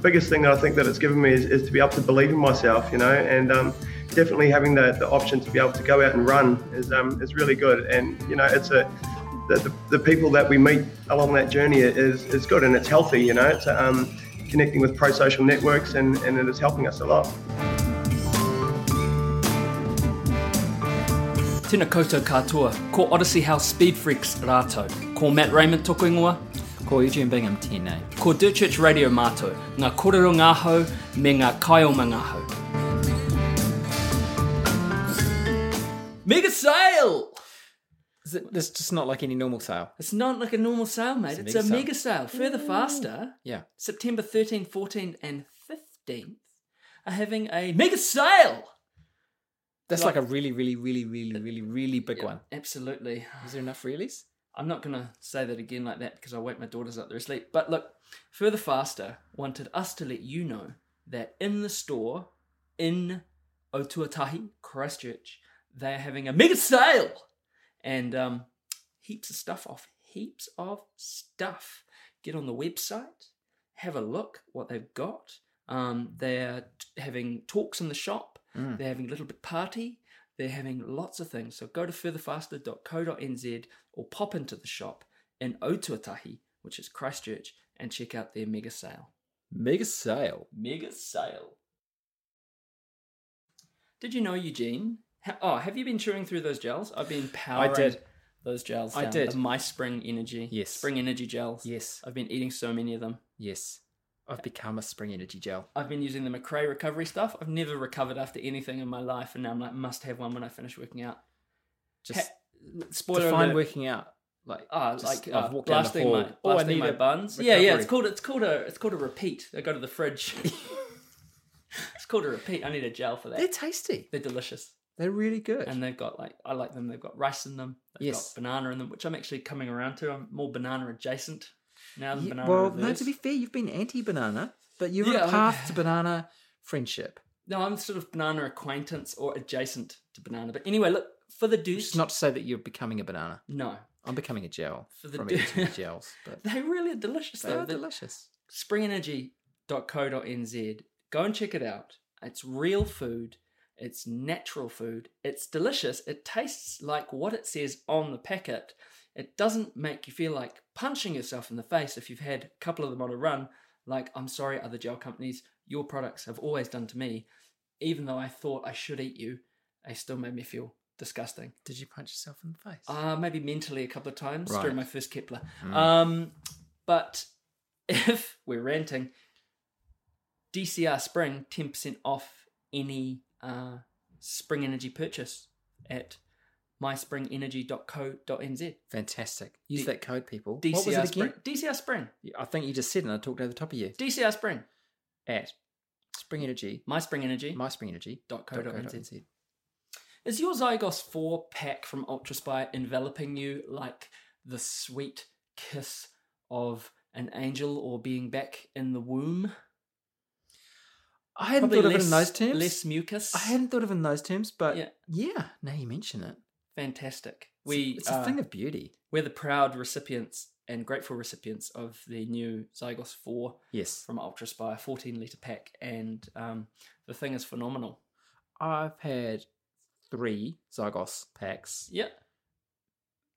biggest thing that I think that it's given me is, is to be able to believe in myself, you know, and um, definitely having the, the option to be able to go out and run is um, is really good. And you know, it's a the, the, people that we meet along that journey is is good and it's healthy, you know. It's um, connecting with pro social networks and, and it is helping us a lot. Tēnā koutou katoa, ko Odyssey House Speed Freaks rātou, ko Matt Raymond toko ingoa, Ko Bingham tēnei. ko Dirt Radio mātou, ngā kōrero ngāhau me ngā kaioma ngāhau. Mega sale! Is it, it's just not like any normal sale. It's not like a normal sale, mate. It's, It's a a mega mega sale. Further faster, Yeah. September 13th, 14th, and 15th are having a mega sale. That's Like- like, a really, really, really, really, really, really big Yeah, one. Absolutely. Is there enough reallys? I'm not going to say that again like that because I'll wake my daughters up. They're asleep. But look, Further Faster wanted us to let you know that in the store in Otuatahi, Christchurch, they're having a mega sale and um, heaps of stuff off. Heaps of stuff. Get on the website, have a look what they've got. Um, they're t- having talks in the shop. Mm. They're having a little bit party. They're having lots of things. So go to furtherfaster.co.nz or pop into the shop in Otuatahi, which is Christchurch, and check out their mega sale. Mega sale. Mega sale. Did you know, Eugene? Ha- oh, have you been chewing through those gels? I've been powering I did. those gels. I down. did. My Spring Energy. Yes. Spring Energy gels. Yes. I've been eating so many of them. Yes. I've become a spring energy gel. I've been using the McRae recovery stuff. I've never recovered after anything in my life, and now I'm like, must have one when I finish working out. Just Ha- spoiler define alert. working out. Like, Ah, just, like I've uh, walked down the blasting hall. my Oh, I need my buns. Yeah, yeah. It's called it's called a it's called a repeat. I go to the fridge. it's called a repeat. I need a gel for that. They're tasty. They're delicious, They're really good. and they've got like I like them. They've got rice in them. They've Yes. got banana in them, which I'm actually coming around to. I'm more banana adjacent now Yeah, banana well, reverse. no, to be fair, you've been anti-banana, but you're Yeah, on a path to banana friendship. no, I'm sort of banana acquaintance or adjacent to banana. But anyway, look for the douche. not to say that you're becoming a banana. no, I'm becoming a gel For the from du- eating the gels, but they really are delicious they though. are They're- delicious. springenergy.co.nz. Go and check it out. It's real food. It's natural food. It's delicious. It tastes like what it says on the packet. It doesn't make you feel like punching yourself in the face if you've had a couple of them on a run. Like, I'm sorry, other gel companies, your products have always done to me. Even though I thought I should eat you, they still made me feel disgusting. Did you punch yourself in the face? Uh, maybe mentally a couple of times Right. during my first Kepler. Mm. Um, but if we're ranting, DCR Spring, 10% off any uh, Spring Energy purchase at myspringenergy.co.nz. Fantastic. Use D- that code, people. DCR what was it Spring. DCR Spring. I think you just said it and I talked over the top of you. DCR Spring. At Spring Energy, Myspringenergy.co.nz. myspringenergy.co.nz. Is your Zygos 4 pack from Ultraspire enveloping you like the sweet kiss of an angel or being back in the womb? I hadn't Probably thought of it in those terms. Less mucus. I hadn't thought of it in those terms, but Yeah. yeah, now you mention it. Fantastic. It's- We it's a uh, thing of beauty. we're the proud recipients and grateful recipients of the new Zygos 4 Yes. from Ultraspire, 14 litre pack, and um, the thing is phenomenal. I've had three Zygos packs. Yeah.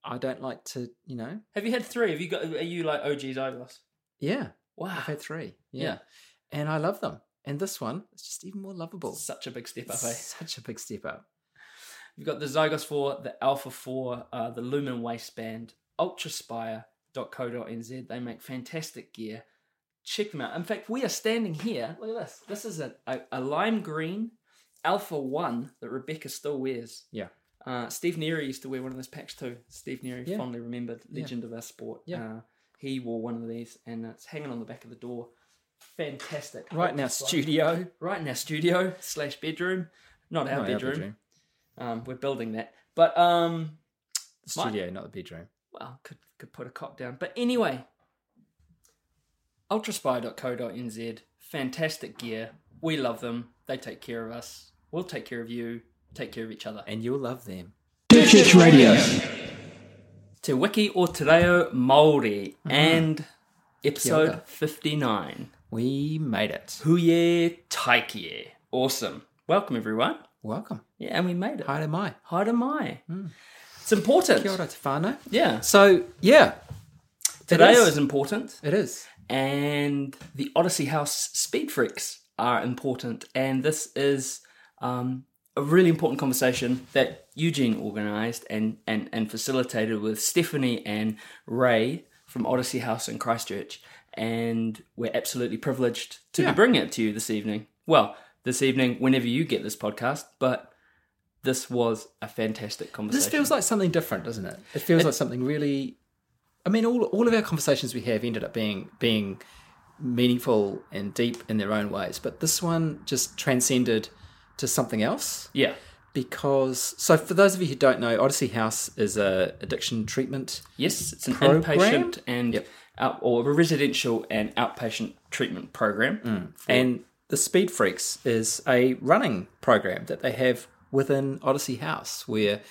I don't like to, you know. Have you had three? Have you got? Are you like OG Zygos? Yeah, Wow. I've had three. Yeah. Yeah. And I love them. And this one is just even more lovable. Such a big step up, eh? Such a big step up. You've got the Zygos 4, the Alpha 4, uh, the Lumen Waistband, Ultraspire.co.nz. They make fantastic gear. Check them out. In fact, we are standing here. Look at this. This is a, a, a lime green Alpha 1 that Rebecca still wears. Yeah. Uh, Steve Neary used to wear one of those packs too. Steve Neary, Yeah. fondly remembered, Yeah. legend of our sport. Yeah. Uh, he wore one of these and it's hanging on the back of the door. Fantastic. Right now, studio. Right in our studio slash bedroom. Not our Not bedroom. Um, we're building that. But um, The My- studio, not the bedroom. well, could could put a cop down. But anyway, ultraspire.co.nz, fantastic gear. We love them. They take care of us. We'll take care of you. Take care of each other. And you'll love them. Church Radio. Te Wiki o Te Reo Māori Mm-hmm. and episode 59. We made it. Huye Taikie. Awesome. Welcome, everyone. Welcome. Yeah, and we made it. Hi to my. Hi to mai. It's important. Kia ora te whānau. Yeah. So, yeah. Today is. is important. It is. and the Odyssey House Speed Freaks are important. And this is um, a really important conversation that Eugene organised and, and, and facilitated with Stephanie and Ray from Odyssey House in Christchurch. And we're absolutely privileged to Yeah. be bringing it to you this evening. Well, this evening, whenever you get this podcast, but this was a fantastic conversation. This feels like something different, doesn't it? It feels like something really. I mean, all all of our conversations we have ended up being being meaningful and deep in their own ways, but this one just transcended to something else. yeah. Because, so for those of you who don't know, Odyssey House is a addiction treatment. Yes, it's an Program? inpatient and out, or a residential and outpatient treatment program. Mm. And the Speed Freaks is a running program that they have within Odyssey House where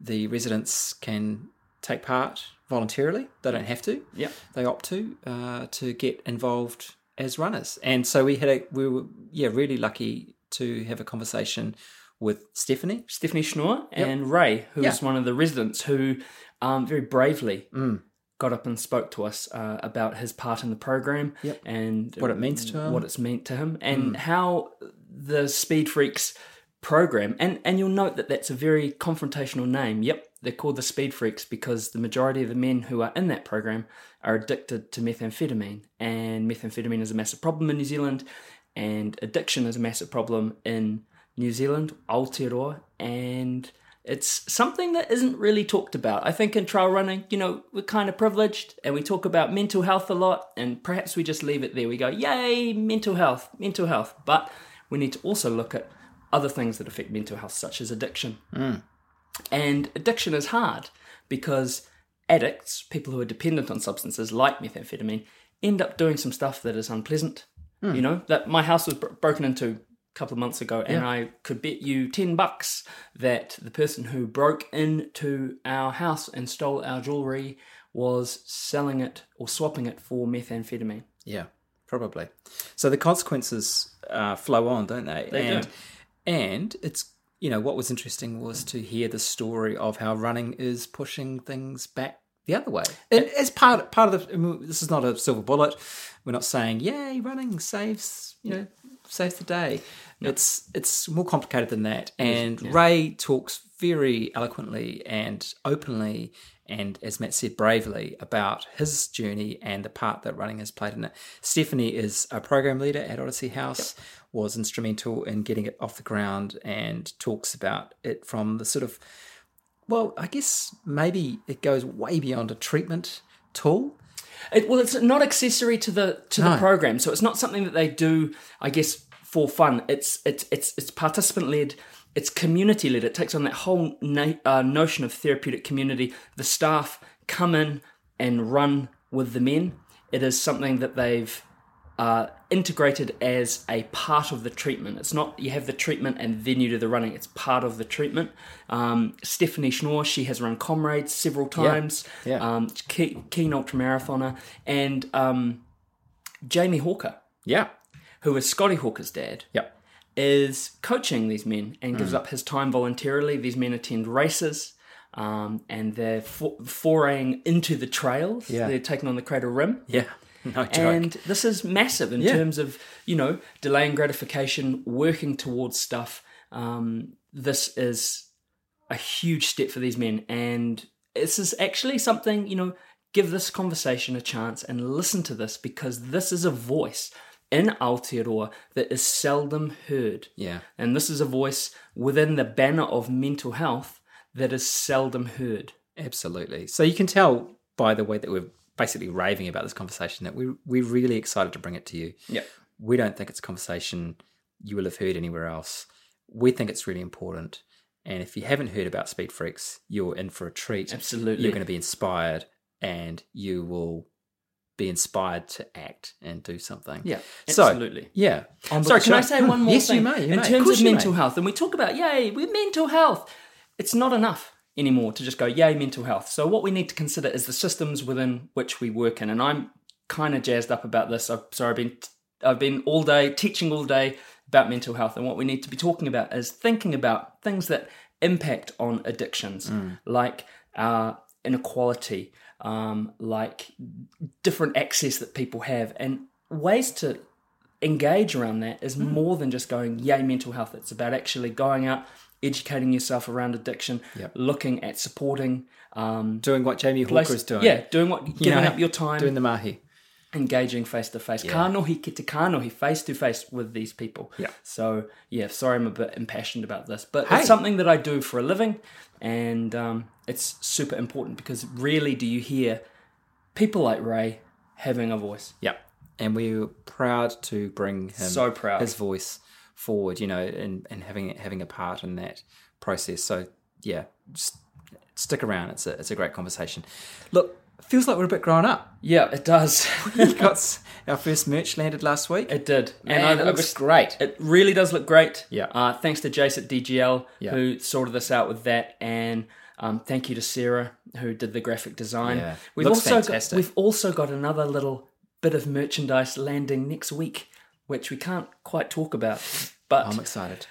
the residents can take part voluntarily. They don't have to. Yep. They opt to uh, to get involved as runners. And so we had a we were yeah really lucky to have a conversation with Stephanie. Stephanie Schnorr and Ray, who Yeah. one of the residents who um, very bravely got up and spoke to us uh, about his part in the program Yep. and What it means to him. what it's meant to him, and how the Speed Freaks program. And and you'll note that that's a very confrontational name. Yep, they're called the Speed Freaks because the majority of the men who are in that program are addicted to methamphetamine, and methamphetamine is a massive problem in New Zealand, and addiction is a massive problem in New Zealand, Aotearoa, and it's something that isn't really talked about. I think in trail running, you know, we're kind of privileged and we talk about mental health a lot, and perhaps we just leave it there. We go, yay, mental health, mental health. But we need to also look at other things that affect mental health, such as addiction. Hmm. And addiction is hard because addicts, people who are dependent on substances like methamphetamine, end up doing some stuff that is unpleasant. Hmm. You know, that my house was bro- broken into couple of months ago, and I could bet you 10 bucks that the person who broke into our house and stole our jewelry was selling it or swapping it for methamphetamine. Yeah, probably. So the consequences uh, flow on, don't they? They and do. and it's you know what was interesting was to hear the story of how running is pushing things back the other way. And as part part of the I mean, this is not a silver bullet. We're not saying yay running saves you know saves the day. It's it's more complicated than that. And Ray talks very eloquently and openly and as Matt said bravely about his journey and the part that running has played in it. Stephanie is a program leader at Odyssey House, was instrumental in getting it off the ground and talks about it from the sort of well, I guess maybe it goes way beyond a treatment tool. It, well, it's not accessory to the to the program, so it's not something that they do. I guess for fun. It's it's it's it's participant led. It's community led. It takes on that whole na- uh, notion of therapeutic community. The staff come in and run with the men. It is something that they've uh, integrated as a part of the treatment. It's not you have the treatment and then you do the running. It's part of the treatment. Um, Stephanie Schnorr, she has run Comrades several times. Yeah. Um, keen, keen ultramarathoner, and um, Jamie Hawker, Yeah. Who is Scotty Hawker's dad, Yep. is coaching these men and Mm. gives up his time voluntarily. These men attend races. Um, and they're for- foraying into the trails. Yeah. They're taking on the Crater Rim. Yeah. No joke. And this is massive in Yeah. terms of, you know, delaying gratification, working towards stuff. Um, this is a huge step for these men. And this is actually something, you know, give this conversation a chance and listen to this because this is a voice in Aotearoa that is seldom heard. yeah. And this is a voice within the banner of mental health that is seldom heard. Absolutely. So you can tell by the way that we're basically raving about this conversation that we we're really excited to bring it to you. Yeah. We don't think it's a conversation you will have heard anywhere else. We think it's really important. And if you haven't heard about Speed Freaks, you're in for a treat. Absolutely. You're going to be inspired and you will be inspired to act and do something. Yeah, So, absolutely. Yeah. On with Sorry, can I say one more yes, thing? you may. You in may. terms of mental may. health, and we talk about, yay, we're mental health. It's not enough anymore to just go, yay, mental health. So what we need to consider is the systems within which we work in. And I'm kind of jazzed up about this. I've, sorry, I've been I've been all day teaching all day about mental health, and what we need to be talking about is thinking about things that impact on addictions, like uh, inequality, um, like different access that people have, and ways to engage around that is more than just going, yay, mental health. It's about actually going out, educating yourself around addiction, Yep. looking at supporting. Um, Doing what Jamie Hawker is doing. Yeah, doing what, giving know, up your time, Doing the mahi. Engaging face to face. Kanohi ki te kanohi, face to face with these people. Yeah. So, yeah, sorry I'm a bit impassioned about this, but Hey. it's something that I do for a living, and um, it's super important because rarely do you hear people like Ray having a voice. Yeah. And we were proud to bring him So proud. his voice forward, you know, and, and having having a part in that process. So yeah, just stick around. It's a it's a great conversation. Look, feels like we're a bit grown up. Yeah, it does. We got our first merch landed last week. it did. Man, I- it looks was- great. It really does look great. Yeah. Uh, thanks to Jace at DGL Yeah. who sorted this out with that, and um, thank you to Sarah who did the graphic design. Yeah. We've Looks also got, fantastic. we've also got another little bit of merchandise landing next week, which we can't quite talk about, but I'm excited.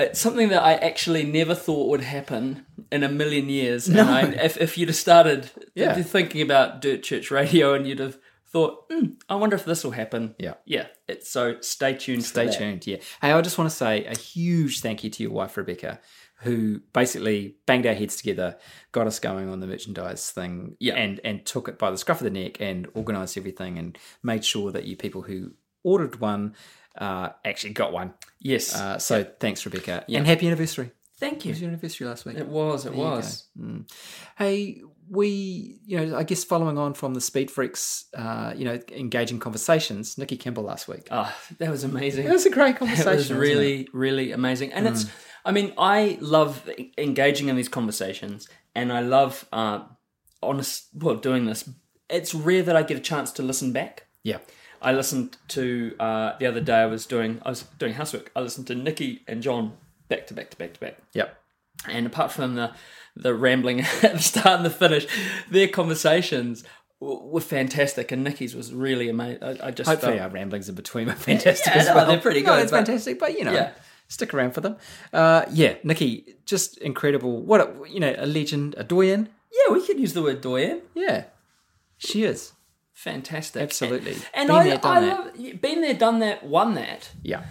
It's something that I actually never thought would happen in a million years. And I, if if you'd have started Yeah. thinking about Dirt Church Radio and you'd have thought, hmm, I wonder if this will happen. Yeah. Yeah. It's so stay tuned. Stay tuned. Yeah. Hey, I just want to say a huge thank you to your wife Rebecca, who basically banged our heads together, got us going on the merchandise thing, Yeah. and and took it by the scruff of the neck and organised everything and made sure that you people who ordered one uh, actually got one. Yes. Uh, so thanks, Rebecca, and happy anniversary. Thank It was you. your anniversary last week. It was. It There was. Mm. Hey, we, you know, I guess following on from the Speed Freaks, uh, you know, engaging conversations, Nikki Kimball last week. Oh, that was amazing. It was a great conversation. was wasn't it? really, really amazing. And it's, I mean, I love engaging in these conversations and I love, uh, honest, well, doing this. It's rare that I get a chance to listen back. Yeah. I listened to, uh, the other day I was doing, I was doing housework. I listened to Nikki and John back to back to back to back. Yep. And apart from the, the rambling at the start and the finish, their conversations were fantastic. And Nikki's was really amazing. I, I just Hopefully, felt- our ramblings in between are fantastic Yeah, as no, well. they're pretty No, good, it's but- fantastic, but you know, Yeah. stick around for them. Uh, yeah, Nikki, just incredible. What a, you know, a legend, a doyen. yeah, we could use the word doyen. Yeah, she is. Fantastic. Absolutely. And, and Been I, there, done I that. love been there, done that, won that. Yeah,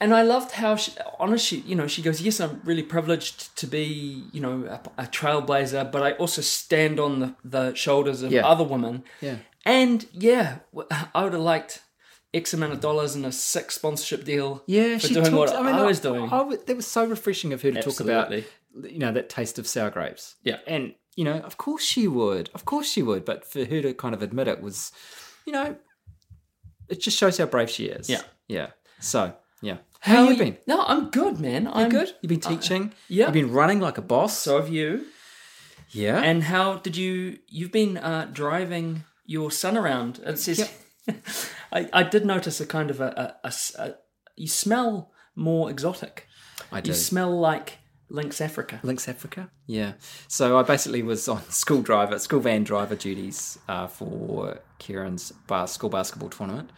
And I loved how she, honestly, you know, she goes, "Yes, I'm really privileged to be, you know, a, a trailblazer, but I also stand on the, the shoulders of Yeah. other women." yeah, And yeah, I would have liked X amount of dollars and a sick sponsorship deal. yeah. for she doing talks, what I, mean, I was doing. I would- that was so refreshing of her to Absolutely. talk about, you know, that taste of sour grapes. Yeah. and you know, of course she would. Of course she would. But for her to kind of admit it was, you know, it just shows how brave she is. Yeah. yeah. So yeah, how, are you been? No, I'm good, man. I'm Good. You've been teaching. yeah. You've been running like a boss. So have you. yeah. And how did you? You've been uh, driving your son around. It says. I, I did notice a kind of a a You smell more exotic. I do. You smell like Lynx Africa. Lynx Africa. Yeah. So I basically was on school driver, school van driver duties uh, for Kieran's bas- school basketball tournament.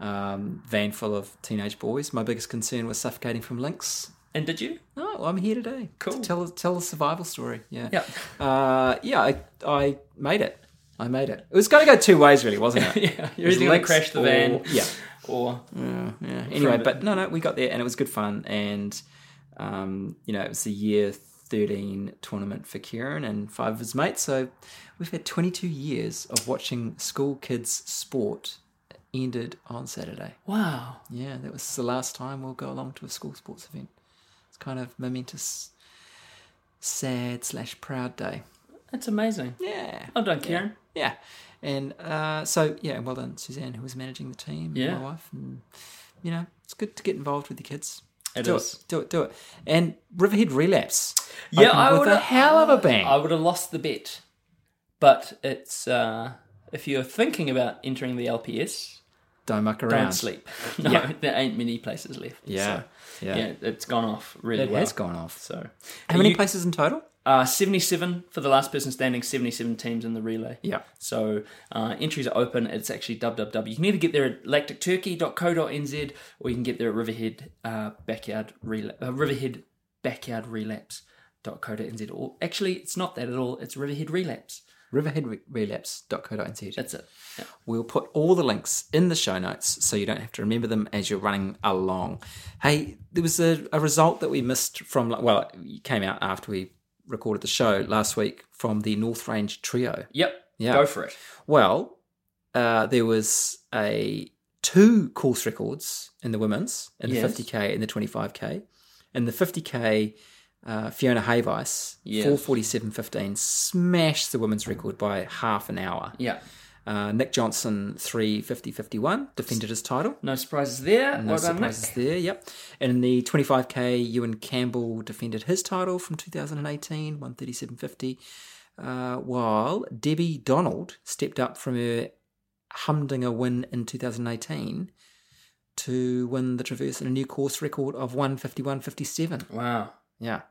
Um, van full of teenage boys. My biggest concern was suffocating from lynx. And did you? Oh, I'm here today. Cool. To tell tell the survival story. Yeah. Yeah. Uh, yeah. I I made it. I made it. It was going to go two ways, really, wasn't it? Yeah. You're either going to crash the or- van. Yeah. Or Yeah, yeah. Anyway, but no, no, we got there and it was good fun. And, um, you know, it was the year 13 tournament for Kieran and five of his mates. So we've had 22 years of watching school kids sport ended on Saturday. wow. Yeah, that was the last time we'll go along to a school sports event. It's kind of momentous, sad slash proud day. That's amazing. Yeah. Well done, Kieran. Yeah. And uh, so, yeah, well done, Suzanne, who was managing the team, Yeah. my wife. And, you know, it's good to get involved with the kids. It do is. it, do it, do it. And Riverhead Relapse. Yeah, I would a hell of a bang. I would have lost the bet, but it's uh, if you're thinking about entering the LPS, don't muck around. Don't sleep. No, Yeah. there ain't many places left. Yeah, So, yeah. yeah, it's gone off really It well. has gone off. So, How many You- places in total? Uh, 77 for the last person standing, 77 teams in the relay. Yeah. So uh, entries are open. It's actually www. You can either get there at lacticturkey.co.nz or you can get there at Riverhead uh, Backyard Rela- uh, Riverhead Backyard Relapse.co.nz. Or actually, it's not that at all. It's Riverhead Relapse. riverheadrelapse.co.nz. That's it. Yeah. We'll put all the links in the show notes so you don't have to remember them as you're running along. Hey, there was a, a result that we missed from, well, it came out after we recorded the show last week from the North Range Trio. Yep. Yeah. Go for it. Well, uh, there was a two course records in the women's in the Yes. 50k and the 25k. In the 50k, uh, Fiona Hayvice, Yeah. 447.15, smashed the women's record by half an hour. Yeah. Uh, Nick Johnson, 350.51, defended his title. No surprises there. No surprises Nick. there, yep. And in the 25k, Ewan Campbell defended his title from 2018, 137.50, uh, while Debbie Donald stepped up from her humdinger win in 2018 to win the Traverse in a new course record of 151.57. Wow. Yeah.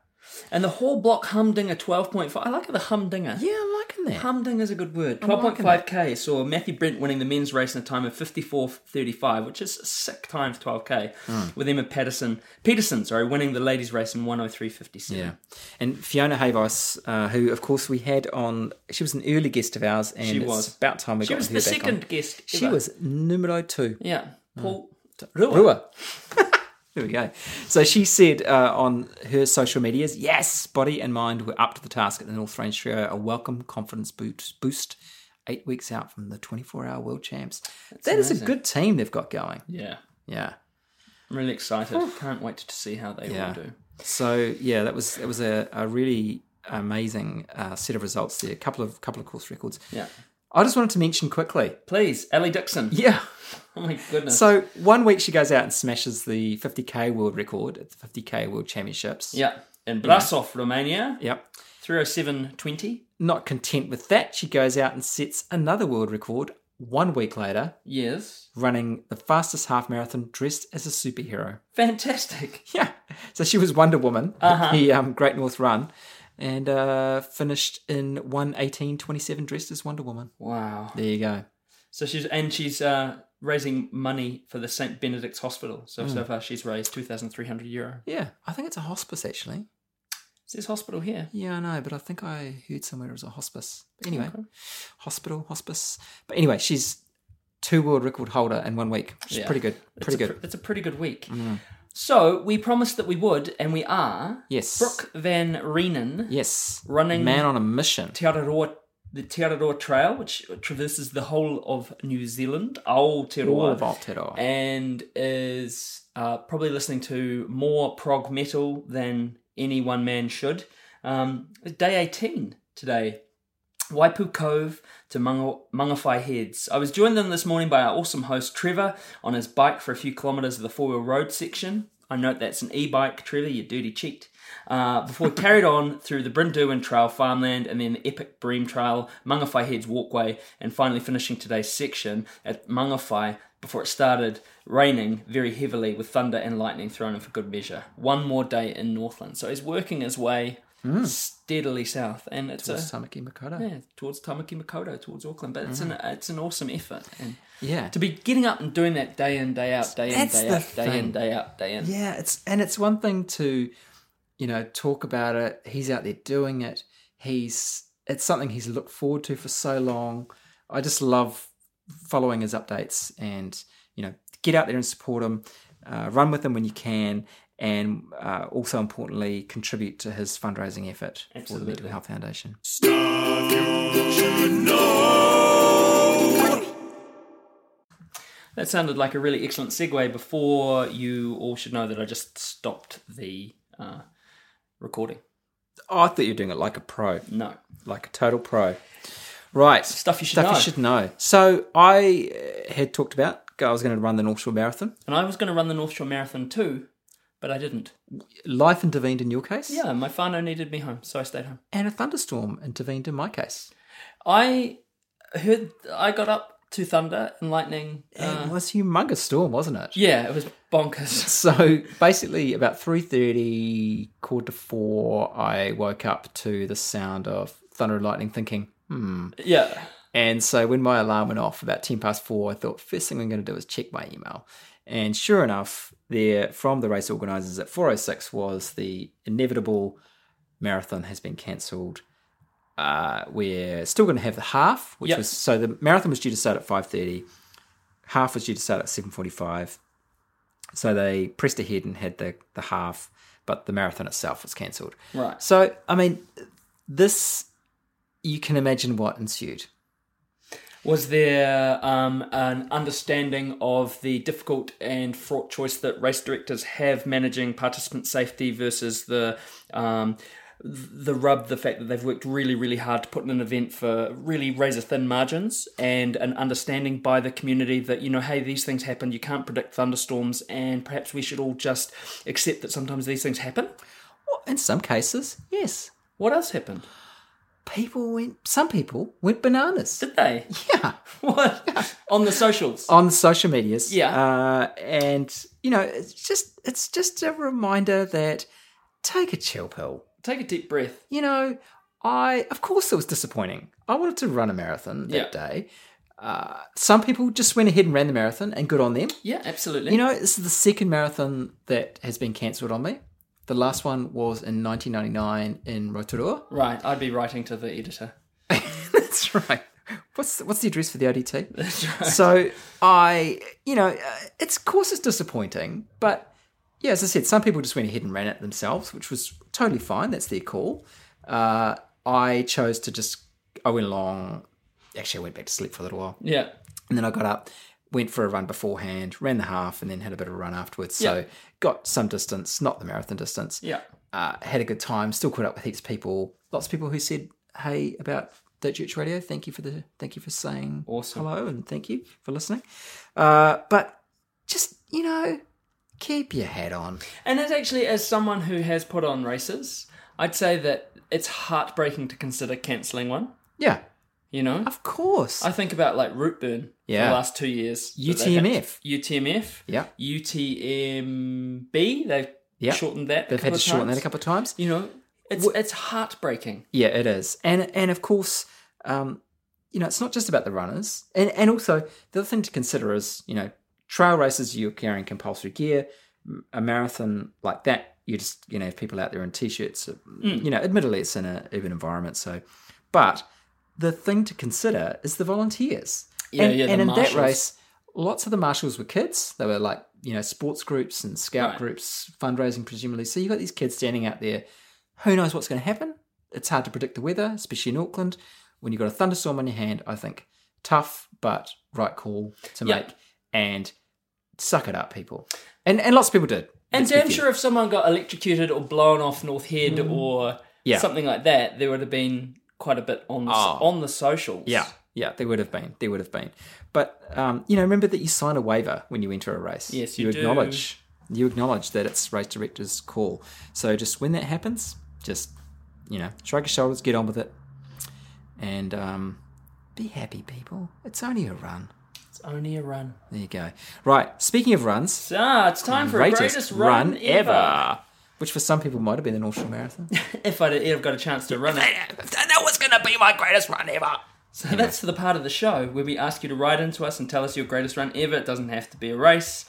And the whole block humdinger 12.5. I like the humdinger. Yeah, I'm that. Humding is a good word. 12.5k saw Matthew Brent winning the men's race in a time of 54.35, which is a sick time for 12k, Hmm. with Emma Patterson, Peterson, sorry, winning the ladies' race in 103.57. Yeah. And Fiona Hayvice, uh, who, of course, we had on, she was an early guest of ours, and She it's was. about time we She got was the second on. guest. She was numero two. Yeah. Paul Rua. Rua. there we go. So she said uh, on her social medias, yes, body and mind were up to the task at the North Range Trio, a welcome confidence boost, boost eight weeks out from the 24 hour world champs. That is a good team they've got going. Yeah. Yeah. I'm really excited. Can't wait to see how they Yeah. will do. So yeah, that was that was a, a really amazing uh, set of results there. A couple of couple of course records. Yeah. I just wanted to mention quickly. Please, Aly Dixon. Yeah. Oh my goodness. So one week she goes out and smashes the 50k world record at the 50k world championships. yeah. In Brasov, Romania, Yep. 307.20. Not content with that, she goes out and sets another world record one week later, Yes. running the fastest half marathon dressed as a superhero. Fantastic. Yeah. So she was Wonder Woman, Uh-huh. the um, Great North Run, and uh, finished in 118.27 dressed as Wonder Woman. Wow. There you go. So she's and she's uh, raising money for the St Benedict's Hospital. So Hmm. so far she's raised two thousand three hundred euro. Yeah, I think it's a hospice actually. Is this hospital here? Yeah, I know, but I think I heard somewhere it was a hospice. But anyway, hospital, hospice. But anyway, she's two world record holder in one week, which is Yeah. pretty good. Pretty it's good. A, pr- it's a pretty good week. So we promised that we would, and we are. yes. Brooke Van Reenen, Yes. running Man on a mission. Te Araroa, the Te Araroa Trail, which traverses the whole of New Zealand, Aotearoa, All of Aotearoa. and is uh, probably listening to more prog metal than any one man should. Um, day 18 today. Waipu Cove to Mangawhai Heads. I was joined then this morning by our awesome host Trevor on his bike for a few kilometres of the four wheel road section. I note that's an e bike, Trevor, you dirty cheat. Uh, before carried on through the Brynderwyn Trail farmland and then the epic Bream Tail, Mangawhai Heads walkway, and finally finishing today's section at Mangawhai before it started raining very heavily with thunder and lightning thrown in for good measure. One more day in Northland. So he's working his way steadily south, and it's a, Tamaki Makaurau. yeah, towards Tamaki Makaurau, towards Auckland. But it's an it's an awesome effort, and Yeah. to be getting up and doing that day in day out, day in That's day out, day in day out, day in. Yeah, it's and it's one thing to, you know, talk about it. He's out there doing it. He's it's something he's looked forward to for so long. I just love following his updates and you know get out there and support him, uh, run with him when you can, and uh, also importantly contribute to his fundraising effort for the Mental Health Foundation. That sounded like a really excellent segue. Before you all should know that I just stopped the uh, recording. Oh, I thought you were doing it like a pro, No like a total pro. Right, stuff you should stuff know. you should know. So I uh, had talked about I was going to run the North Shore Marathon. And I was going to run the North Shore Marathon too, but I didn't. Life intervened in your case. Yeah, my whānau needed me home, so I stayed home. And a thunderstorm intervened in my case. I heard I got up to thunder and lightning. Uh, it was a humongous storm, wasn't it? yeah, it was bonkers. So basically, about three thirty, quarter to four, I woke up to the sound of thunder and lightning, thinking, hmm. Yeah. And so when my alarm went off about ten past four, I thought first thing I'm going to do is check my email. And sure enough, there from the race organisers at four oh six was the inevitable marathon has been cancelled. Uh, we're still going to have the half, which Yep. was so the marathon was due to start at five thirty. Half was due to start at seven forty five. So they pressed ahead and had the, the half, but the marathon itself was cancelled. Right. So, I mean, this, you can imagine what ensued. Was there um, an understanding of the difficult and fraught choice that race directors have managing participant safety versus the um, the rub, the fact that they've worked really, really hard to put in an event for really razor thin margins, and an understanding by the community that you know, hey, these things happen. You can't predict thunderstorms, and perhaps we should all just accept that sometimes these things happen. Well, in some cases, yes. What else happened? People went, some people went bananas. Did they? Yeah. What on the socials? On the social medias. Yeah. Uh, and, you know, it's just, it's just a reminder that take a chill pill. Take a deep breath. You know, I, of course, it was disappointing. I wanted to run a marathon that Yeah. day. Uh, some people just went ahead and ran the marathon, and good on them. Yeah, absolutely. You know, this is the second marathon that has been cancelled on me. The last one was in 1999 in Rotorua. right, I'd be writing to the editor. That's right. What's what's the address for the ODT? That's right. So I, you know, uh, it's of course it's disappointing, but yeah, as I said, some people just went ahead and ran it themselves, which was totally fine. That's their call. Uh, I chose to just. I went along. Actually, I went back to sleep for a little while. Yeah. And then I got up, went for a run beforehand, ran the half, and then had a bit of a run afterwards. So Yeah. got some distance, not the marathon distance. Yeah. Uh, had a good time. Still caught up with heaps of people. Lots of people who said, "Hey, about Dirt Church Radio. Thank you for the thank you for saying Awesome. hello and thank you for listening." Uh, but just you know, keep your head on. And it's actually, as someone who has put on races, I'd say that it's heartbreaking to consider cancelling one. Yeah, You know, of course. I think about like Routeburn. Yeah. the last two years. UTMF. UTMF. Yeah. UTMB. They've Yeah. shortened that. They've had to shorten that a couple of times. You know, it's it's heartbreaking. Yeah, it is, and and of course, um, you know, it's not just about the runners, and and also the other thing to consider is, you know, trail races you're carrying compulsory gear, A marathon like that you just you know have people out there in t-shirts, Mm. you know, admittedly it's in an urban environment, so, but the thing to consider is the volunteers, Yeah, and, yeah, and in that race, lots of the marshals were kids. They were like you know sports groups and scout Right. groups, fundraising presumably. So you've got these kids standing out there. Who knows what's going to happen? It's hard to predict the weather, especially in Auckland. When you've got a thunderstorm on your hand, I think tough but right call to Yeah. make. And suck it up, people. And and lots of people did. And damn sure if someone got electrocuted or blown off North Head or Mm. Yeah. something like that, there would have been quite a bit on the, Oh. on the socials. Yeah, yeah, there would have been. There would have been. But um, you know, remember that you sign a waiver when you enter a race. Yes, you do. acknowledge you acknowledge that it's race director's call. So just when that happens, just you know, shrug your shoulders, get on with it, and um, be happy, people. It's only a run. It's only a run. There you go. Right. Speaking of runs, Ah, it's time for a greatest run, ever. which for some people might have been the North Shore Marathon. If I'd have got a chance to run it. that was going to be my greatest run ever. So that's the part of the show where we ask you to write into us and tell us your greatest run ever. It doesn't have to be a race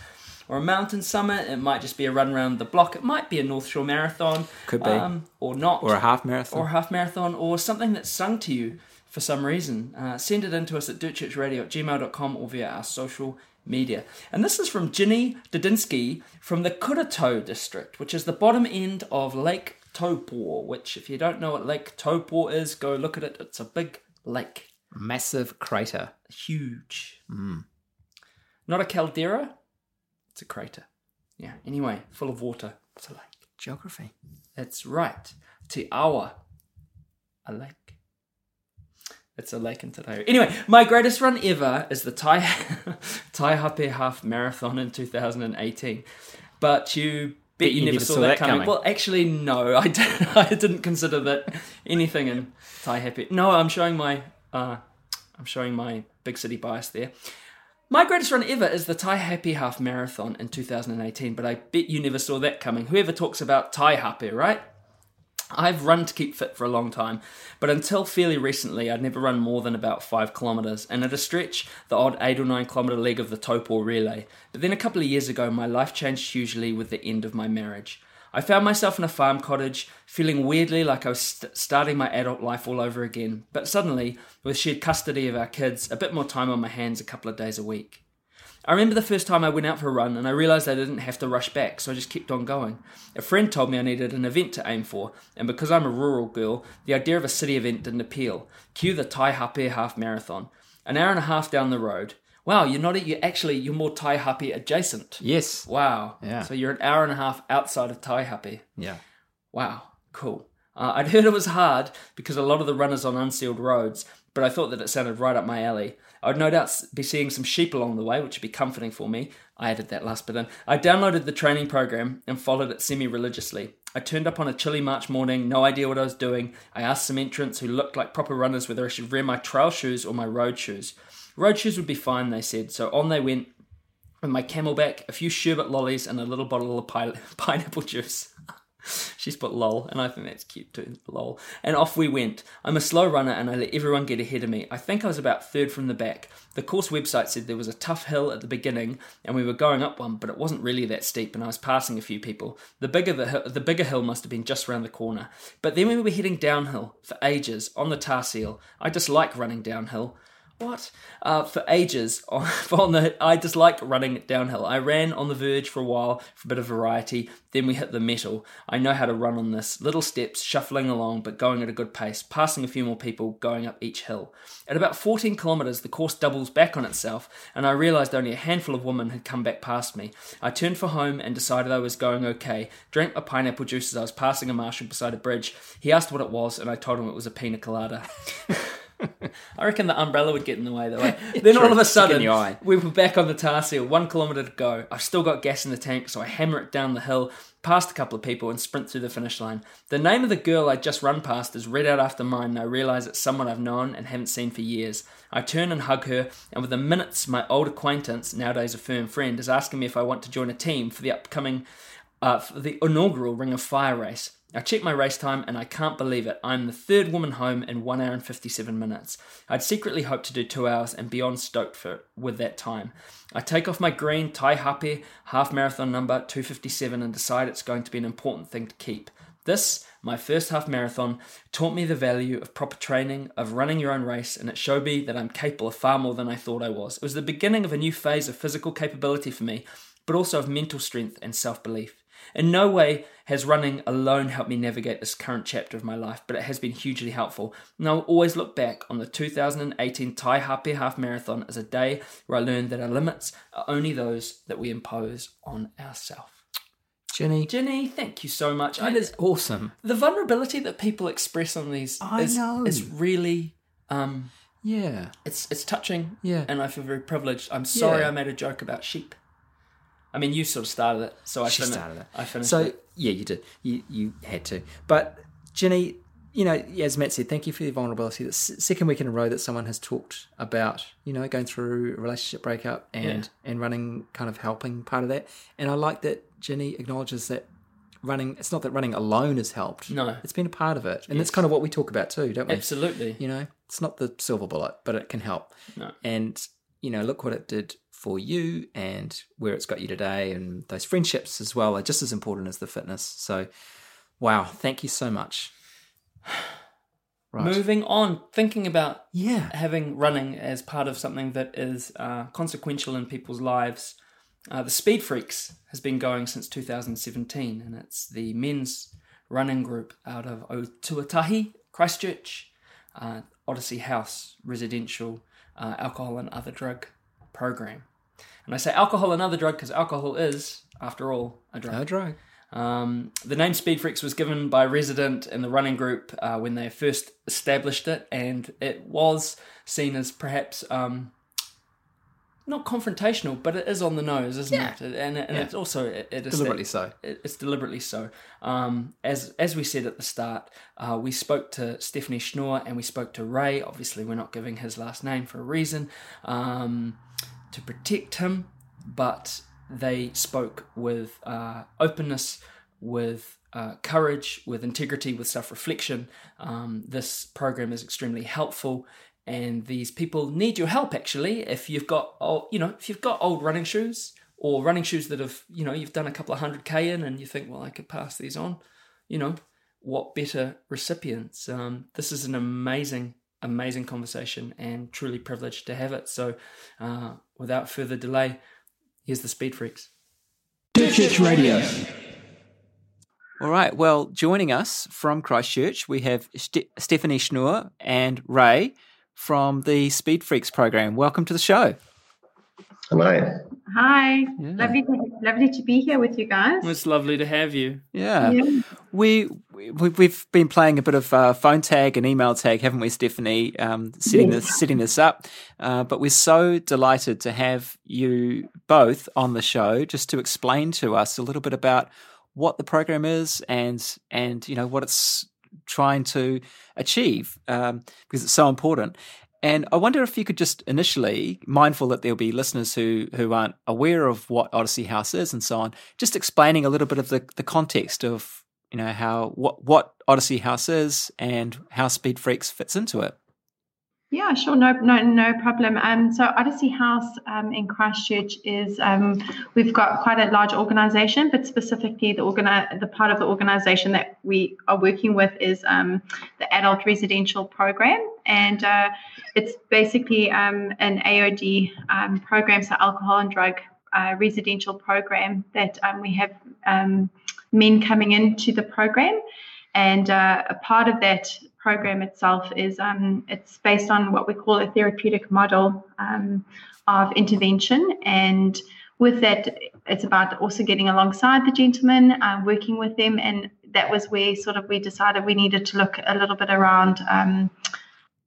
or a mountain summit. It might just be a run around the block. It might be a North Shore marathon. Could be. Um, or not. Or a half marathon. or a half marathon or something that's sung to you for some reason, uh, send it in to us at dirtchurchradio at gmail.com or via our social media. And this is from Ginny Dudinsky from the Kuratau district, which is the bottom end of Lake Taupo, which, if you don't know what Lake Taupo is, go look at it. It's a big lake, Massive crater. huge. Mm. Not a caldera, it's a crater. Yeah, anyway, full of water. It's a lake. Geography. That's right. Te Awa, a lake. It's a lake in Te Anyway, my greatest run ever is the Tai Taihape Half Marathon in 2018. But you bet you, never saw, that, coming. Well, actually, no, I didn't. I didn't consider that anything in Taihape. No, I'm showing my. Uh, I'm showing my big city bias there. My greatest run ever is the Taihape Half Marathon in 2018, but I bet you never saw that coming. Whoever talks about Taihape, right? I've run to keep fit for a long time, but until fairly recently, I'd never run more than about five kilometres, and at a stretch, the odd eight or nine kilometre leg of the Taupo relay. But then a couple of years ago, my life changed hugely with the end of my marriage. I found myself in a farm cottage, feeling weirdly like I was st- starting my adult life all over again, but suddenly, with shared custody of our kids, a bit more time on my hands a couple of days a week. I remember the first time I went out for a run and I realised I didn't have to rush back, so I just kept on going. A friend told me I needed an event to aim for, and because I'm a rural girl, the idea of a city event didn't appeal. Cue the Taihape half marathon. An hour and a half down the road. Wow, you're not you actually you're more Taihape adjacent. Yes. Wow. Yeah. So you're an hour and a half outside of Taihape. Yeah. Wow, cool. Uh, I'd heard it was hard because a lot of the runners on unsealed roads, but I thought that it sounded right up my alley. I'd no doubt be seeing some sheep along the way, which would be comforting for me. I added that last bit in. I downloaded the training program and followed it semi religiously. I turned up on a chilly March morning, no idea what I was doing. I asked some entrants who looked like proper runners whether I should wear my trail shoes or my road shoes. Road shoes would be fine, they said, so on they went with my CamelBak, a few sherbet lollies, and a little bottle of pine- pineapple juice. She's put lol, and I think that's cute too. Lol. And off we went. I'm a slow runner and I let everyone get ahead of me. I think I was about third from the back. The course website said there was a tough hill at the beginning and we were going up one, but it wasn't really that steep and I was passing a few people. The bigger the, hill, the bigger hill must have been just round the corner. But then we were heading downhill for ages on the tar seal. I dislike running downhill. What? Uh, for ages on, the, I disliked running downhill. I ran on the verge for a while for a bit of variety. Then we hit the metal. I know how to run on this. Little steps, shuffling along, but going at a good pace, passing a few more people, going up each hill. At about 14 kilometres, the course doubles back on itself, and I realised only a handful of women had come back past me. I turned for home and decided I was going okay. Drank a pineapple juice as I was passing a marshal beside a bridge. He asked what it was, and I told him it was a pina colada. I reckon the umbrella would get in the way though. then all of a sudden, we were back on the tar seal, one kilometre to go. I've still got gas in the tank, so I hammer it down the hill, past a couple of people, and sprint through the finish line. The name of the girl I just run past is read out after mine, and I realise it's someone I've known and haven't seen for years. I turn and hug her, and within minutes, my old acquaintance, nowadays a firm friend, is asking me if I want to join a team for the upcoming, uh, for the inaugural Ring of Fire race. I check my race time and I can't believe it. I'm the third woman home in 1 hour and 57 minutes. I'd secretly hoped to do 2 hours and beyond stoked for with that time. I take off my green Taihape half marathon number 257 and decide it's going to be an important thing to keep. This, my first half marathon, taught me the value of proper training, of running your own race, and it showed me that I'm capable of far more than I thought I was. It was the beginning of a new phase of physical capability for me, but also of mental strength and self belief. In no way has running alone helped me navigate this current chapter of my life, but it has been hugely helpful. And I'll always look back on the 2018 Taihape Half Marathon as a day where I learned that our limits are only those that we impose on ourselves. Jenny, Jenny, thank you so much. that I, is awesome. the vulnerability that people express on these I is, know. is really um Yeah. it's it's touching Yeah. and I feel very privileged. I'm sorry Yeah. I made a joke about sheep. I mean, you sort of started it, so I She finished. started it. I finished So it. yeah, you did. You you had to. But Jenny, you know, as Matt said, thank you for your vulnerability. The second week in a row that someone has talked about, you know, going through a relationship breakup and and running, kind of helping part of that. And I like that Jenny acknowledges that running. It's not that running alone has helped. No. it's been a part of it, and that's kind of what we talk about too, don't we? Absolutely. You know, it's not the silver bullet, but it can help. No. And you know, look what it did for you and where it's got you today, and those friendships as well are just as important as the fitness. So, wow, thank you so much. Right. Moving on, thinking about Yeah. having running as part of something that is uh, consequential in people's lives. Uh, the Speed Freaks has been going since 2017, and it's the men's running group out of Otuatahi, Christchurch, uh, Odyssey House residential uh, alcohol and other drug program. And I say alcohol and other drug because alcohol is, after all, a drug. No drug. Um, the name Speed Freaks was given by a resident in the running group uh, when they first established it, and it was seen as perhaps um, not confrontational, but it is on the nose, isn't Yeah. it? And, and Yeah. it's also it, Deliberately so. it- It's deliberately so. Um, as as we said at the start, uh, we spoke to Stephanie Schnorr and we spoke to Ray. Obviously, we're not giving his last name for a reason um, to protect him, but they spoke with uh, openness, with uh, courage, with integrity, with self reflection. Um, this program is extremely helpful. And these people need your help actually. If you've got, old, you know, if you've got old running shoes, or running shoes that have you know you've done a couple of hundred k in and you think well i could pass these on you know what better recipients um, this is an amazing amazing conversation and truly privileged to have it so uh, without further delay here's the speed freaks Church Radio. All right. Well, joining us from Christchurch, we have Ste- Stephanie Schnur and Ray from the Speed Freaks program. Welcome to the show. Hello. Hi, Yeah. lovely, to, lovely to be here with you guys. it's lovely to have you Yeah. Yeah. We, we we've been playing a bit of uh, phone tag and email tag, haven't we, Stephanie? Um, setting this setting this up, uh, but we're so delighted to have you both on the show just to explain to us a little bit about what the program is and and you know what it's trying to achieve um, because it's so important. And I wonder if you could just initially, mindful that there'll be listeners who who aren't aware of what Odyssey House is and so on, just explaining a little bit of the, the context of you know how what what Odyssey House is and how Speed Freaks fits into it. Yeah, sure, no, no, no problem. Um, so Odyssey House um, in Christchurch is um, we've got quite a large organisation, but specifically the organi- the part of the organisation that we are working with is um, the adult residential program, and uh, it's basically um, an AOD um, program, so alcohol and drug uh, residential program that we have um, men coming into the program, and uh, a part of that program itself is um, it's based on what we call a therapeutic model um, of intervention. And with that it's about also getting alongside the gentleman uh, working with them. And that was where sort of we decided we needed to look a little bit around um,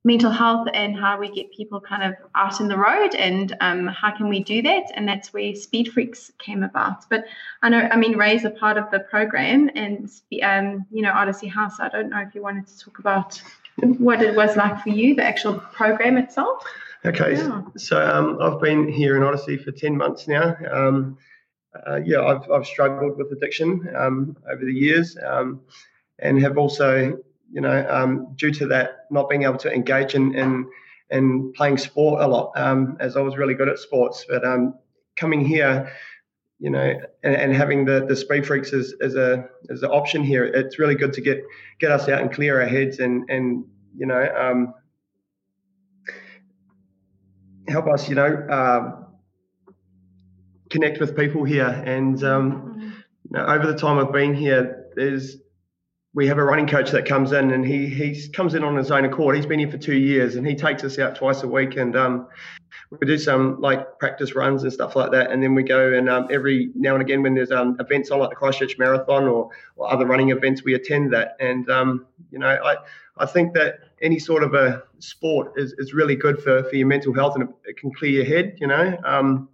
mental health and how we get people kind of out in the road and um, how can we do that and that's where speed freaks came about but i know i mean ray's a part of the program and um, you know odyssey house i don't know if you wanted to talk about what it was like for you the actual program itself Okay, Yeah. so um, I've been here in Odyssey for 10 months now. Um, uh, yeah, I've, I've struggled with addiction um, over the years um, and have also, you know, um, due to that, not being able to engage in, in, in playing sport a lot, um, as I was really good at sports. But um, coming here, you know, and, and having the, the Speed Freaks as, as, a, as an option here, it's really good to get, get us out and clear our heads and, and you know, um, help us, you know, um, connect with people here. And um, you know, over the time I've been here, there's we have a running coach that comes in and he he comes in on his own accord. He's been here for two years and he takes us out twice a week and um, we do some like practice runs and stuff like that. And then we go and um, every now and again when there's um, events on like the Christchurch Marathon or, or other running events, we attend that. And um, you know, I I think that any sort of a sport is, is really good for, for your mental health and it, can clear your head, you know. Um,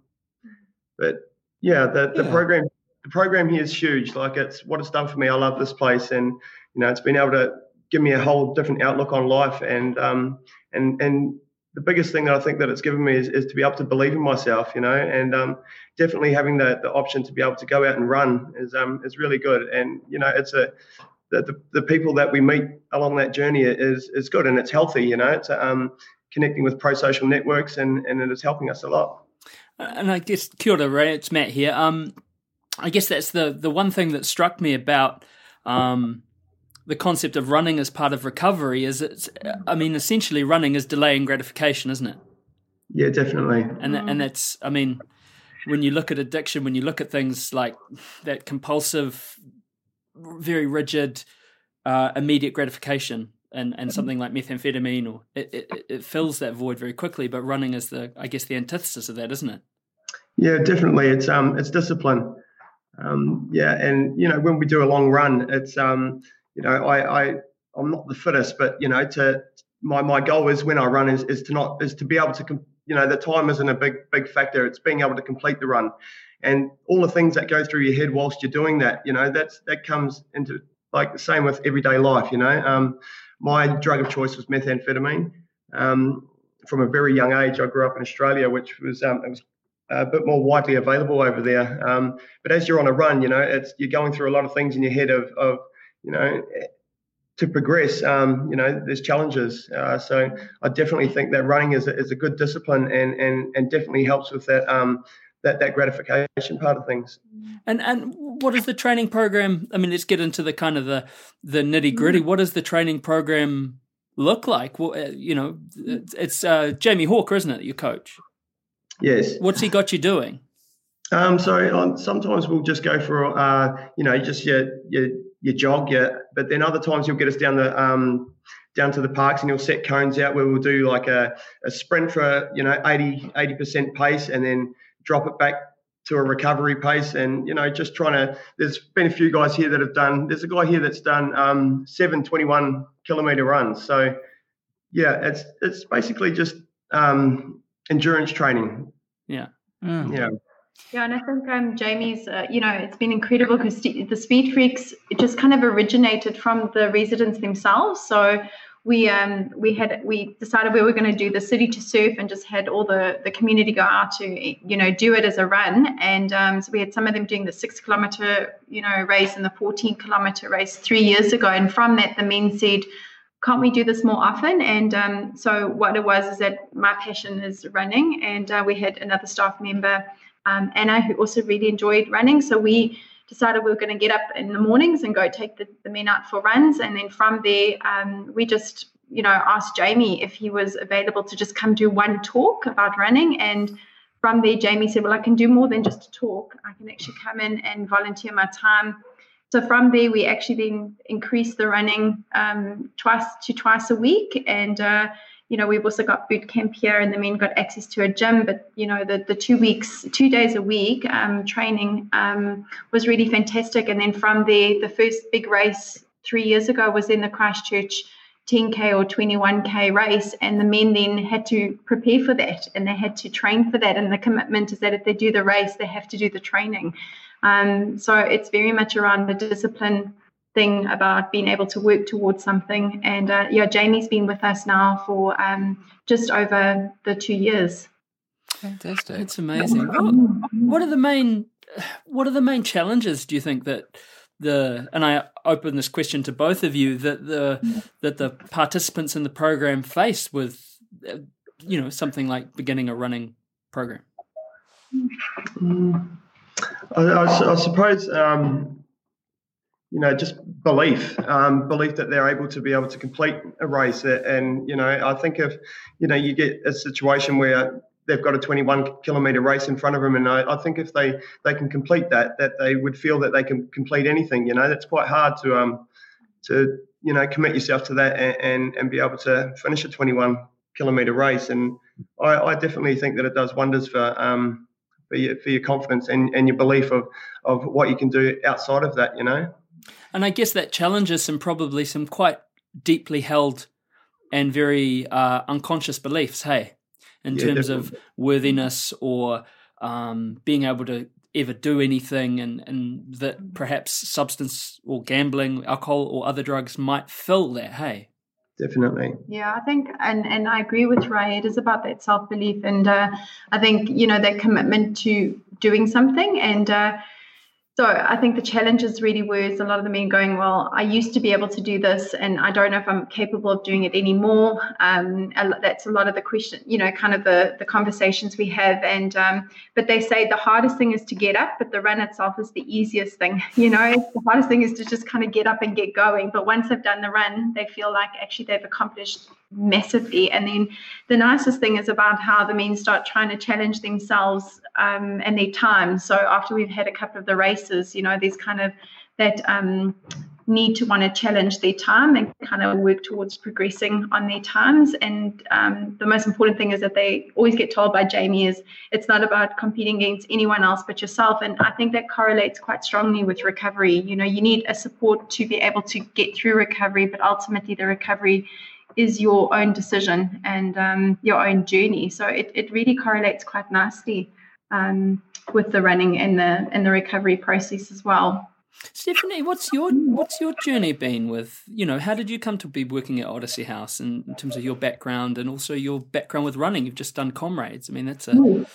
but yeah, the, the Yeah. program the program here is huge. Like it's what it's done for me. I love this place, and you know, it's been able to give me a whole different outlook on life. And um, and and the biggest thing that I think that it's given me is, is to be able to believe in myself, you know, and um, definitely having the, the option to be able to go out and run is um is really good. And you know, it's a the, the, the people that we meet along that journey is is good and it's healthy. You know, it's um connecting with pro social networks and and it is helping us a lot. and I guess kia ora, Ray, it's Matt here. Um, I guess that's the the one thing that struck me about um, the concept of running as part of recovery is it's. I mean, essentially, running is delaying gratification, isn't it? Yeah, definitely. And and that's. I mean, when you look at addiction, when you look at things like that compulsive, very rigid, uh, immediate gratification. And, and something like methamphetamine, or it, it, it fills that void very quickly. But running is the, I guess, the antithesis of that, isn't it? Yeah, definitely. It's um, it's discipline. Um, yeah, and you know, when we do a long run, it's um, you know, I, I I'm not the fittest, but you know, to my my goal is when I run is, is to not is to be able to you know the time isn't a big big factor. It's being able to complete the run, and all the things that go through your head whilst you're doing that. You know that's that comes into like the same with everyday life. You know, um, my drug of choice was methamphetamine. Um, from a very young age, I grew up in Australia, which was um, it was a bit more widely available over there. Um, but as you're on a run, you know, it's you're going through a lot of things in your head of, of you know, to progress. Um, you know, there's challenges. Uh, so I definitely think that running is a, is a good discipline and and and definitely helps with that. Um, that, that gratification part of things. And and what is the training program? I mean, let's get into the kind of the the nitty gritty. What does the training program look like? Well, uh, you know, it's uh, Jamie Hawker, isn't it? Your coach. Yes. What's he got you doing? Um, so um, sometimes we'll just go for uh, you know just your your your jog, yeah. But then other times he'll get us down the um, down to the parks and he'll set cones out where we'll do like a, a sprint for you know 80 percent pace and then drop it back to a recovery pace and you know just trying to there's been a few guys here that have done there's a guy here that's done um, seven 21 kilometer runs so yeah it's it's basically just um, endurance training. Yeah. Mm. Yeah. Yeah, and I think um, Jamie's, uh, you know, it's been incredible because the Speed Freaks it just kind of originated from the residents themselves. So we um, we had we decided we were going to do the city to surf and just had all the the community go out to you know do it as a run. And um, so we had some of them doing the six kilometer you know race and the 14 kilometer race three years ago. And from that, the men said can't we do this more often? And um, so what it was is that my passion is running, and uh, we had another staff member, um, Anna, who also really enjoyed running. So we decided we were going to get up in the mornings and go take the, the men out for runs, and then from there um, we just you know asked Jamie if he was available to just come do one talk about running and from there jamie said well i can do more than just a talk i can actually come in and volunteer my time so from there, we actually then increased the running um, twice to twice a week, and uh, you know we've also got boot camp here, and the men got access to a gym. But you know the the two weeks, two days a week um, training um, was really fantastic. And then from there, the first big race three years ago was in the Christchurch 10k or 21k race, and the men then had to prepare for that, and they had to train for that. And the commitment is that if they do the race, they have to do the training. Um, so it's very much around the discipline thing about being able to work towards something. And uh, yeah, Jamie's been with us now for um, just over the two years. Fantastic! It's amazing. What, what are the main What are the main challenges? Do you think that the and I open this question to both of you that the that the participants in the program face with uh, you know something like beginning a running program? Mm. I, I, I suppose um, you know just belief, um, belief that they're able to be able to complete a race, and you know I think if you know you get a situation where they've got a 21 kilometer race in front of them, and I, I, think if they they can complete that, that they would feel that they can complete anything. You know, that's quite hard to um to you know commit yourself to that and and, and be able to finish a 21 kilometer race, and I, I definitely think that it does wonders for um for your, for your confidence and, and your belief of, of what you can do outside of that, you know? And I guess that challenges some probably some quite deeply held and very uh, unconscious beliefs, hey, in yeah, terms definitely. of worthiness or um, being able to ever do anything, and, and that perhaps substance or gambling, alcohol or other drugs might fill that, hey definitely. Yeah i think and and i agree with ray. It is about that self-belief and uh, i think you know that commitment to doing something and uh, so I think the challenges really was a lot of the men going, well, I used to be able to do this, and I don't know if I'm capable of doing it anymore. Um, that's a lot of the question, you know, kind of the the conversations we have. And um, but they say the hardest thing is to get up, but the run itself is the easiest thing. You know, the hardest thing is to just kind of get up and get going. But once they've done the run, they feel like actually they've accomplished massively. And then the nicest thing is about how the men start trying to challenge themselves um, and their time. So after we've had a couple of the races, you know, there's kind of that um, need to want to challenge their time and kind of work towards progressing on their times. And um, the most important thing is that they always get told by Jamie is it's not about competing against anyone else but yourself. And I think that correlates quite strongly with recovery. You know, you need a support to be able to get through recovery, but ultimately the recovery is your own decision and um, your own journey. So it, it really correlates quite nicely um, with the running and the and the recovery process as well. Stephanie, what's your what's your journey been with you know how did you come to be working at Odyssey House in, in terms of your background and also your background with running? You've just done comrades. I mean that's a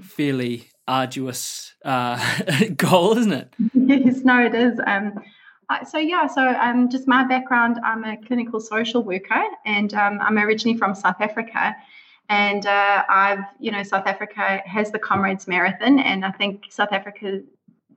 fairly arduous uh, goal, isn't it? Yes, no, it is. Um, so yeah, so um, just my background, I'm a clinical social worker, and um, I'm originally from South Africa. And uh, I've, you know, South Africa has the Comrades Marathon, and I think South Africa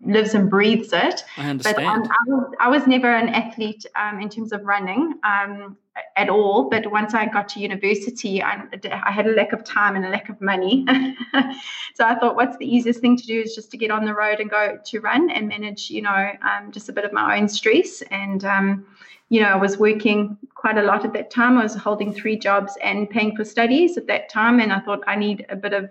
lives and breathes it. I understand. But um, I, was, I, was, never an athlete um, in terms of running um, at all. But once I got to university, I, I, had a lack of time and a lack of money. so I thought, what's the easiest thing to do is just to get on the road and go to run and manage, you know, um, just a bit of my own stress. And, um, you know, I was working quite a lot at that time. I was holding three jobs and paying for studies at that time. And I thought I need a bit of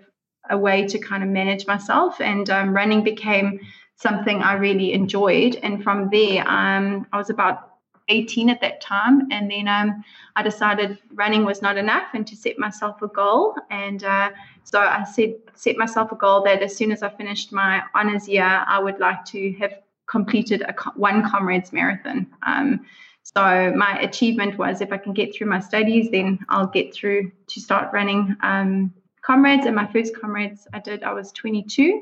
a way to kind of manage myself. And um, running became something I really enjoyed. And from there, um, I was about 18 at that time. And then um, I decided running was not enough and to set myself a goal. And uh, so I said, set myself a goal that as soon as I finished my honors year, I would like to have completed a one comrades marathon. Um, so my achievement was if I can get through my studies, then I'll get through to start running um, comrades. And my first comrades I did, I was 22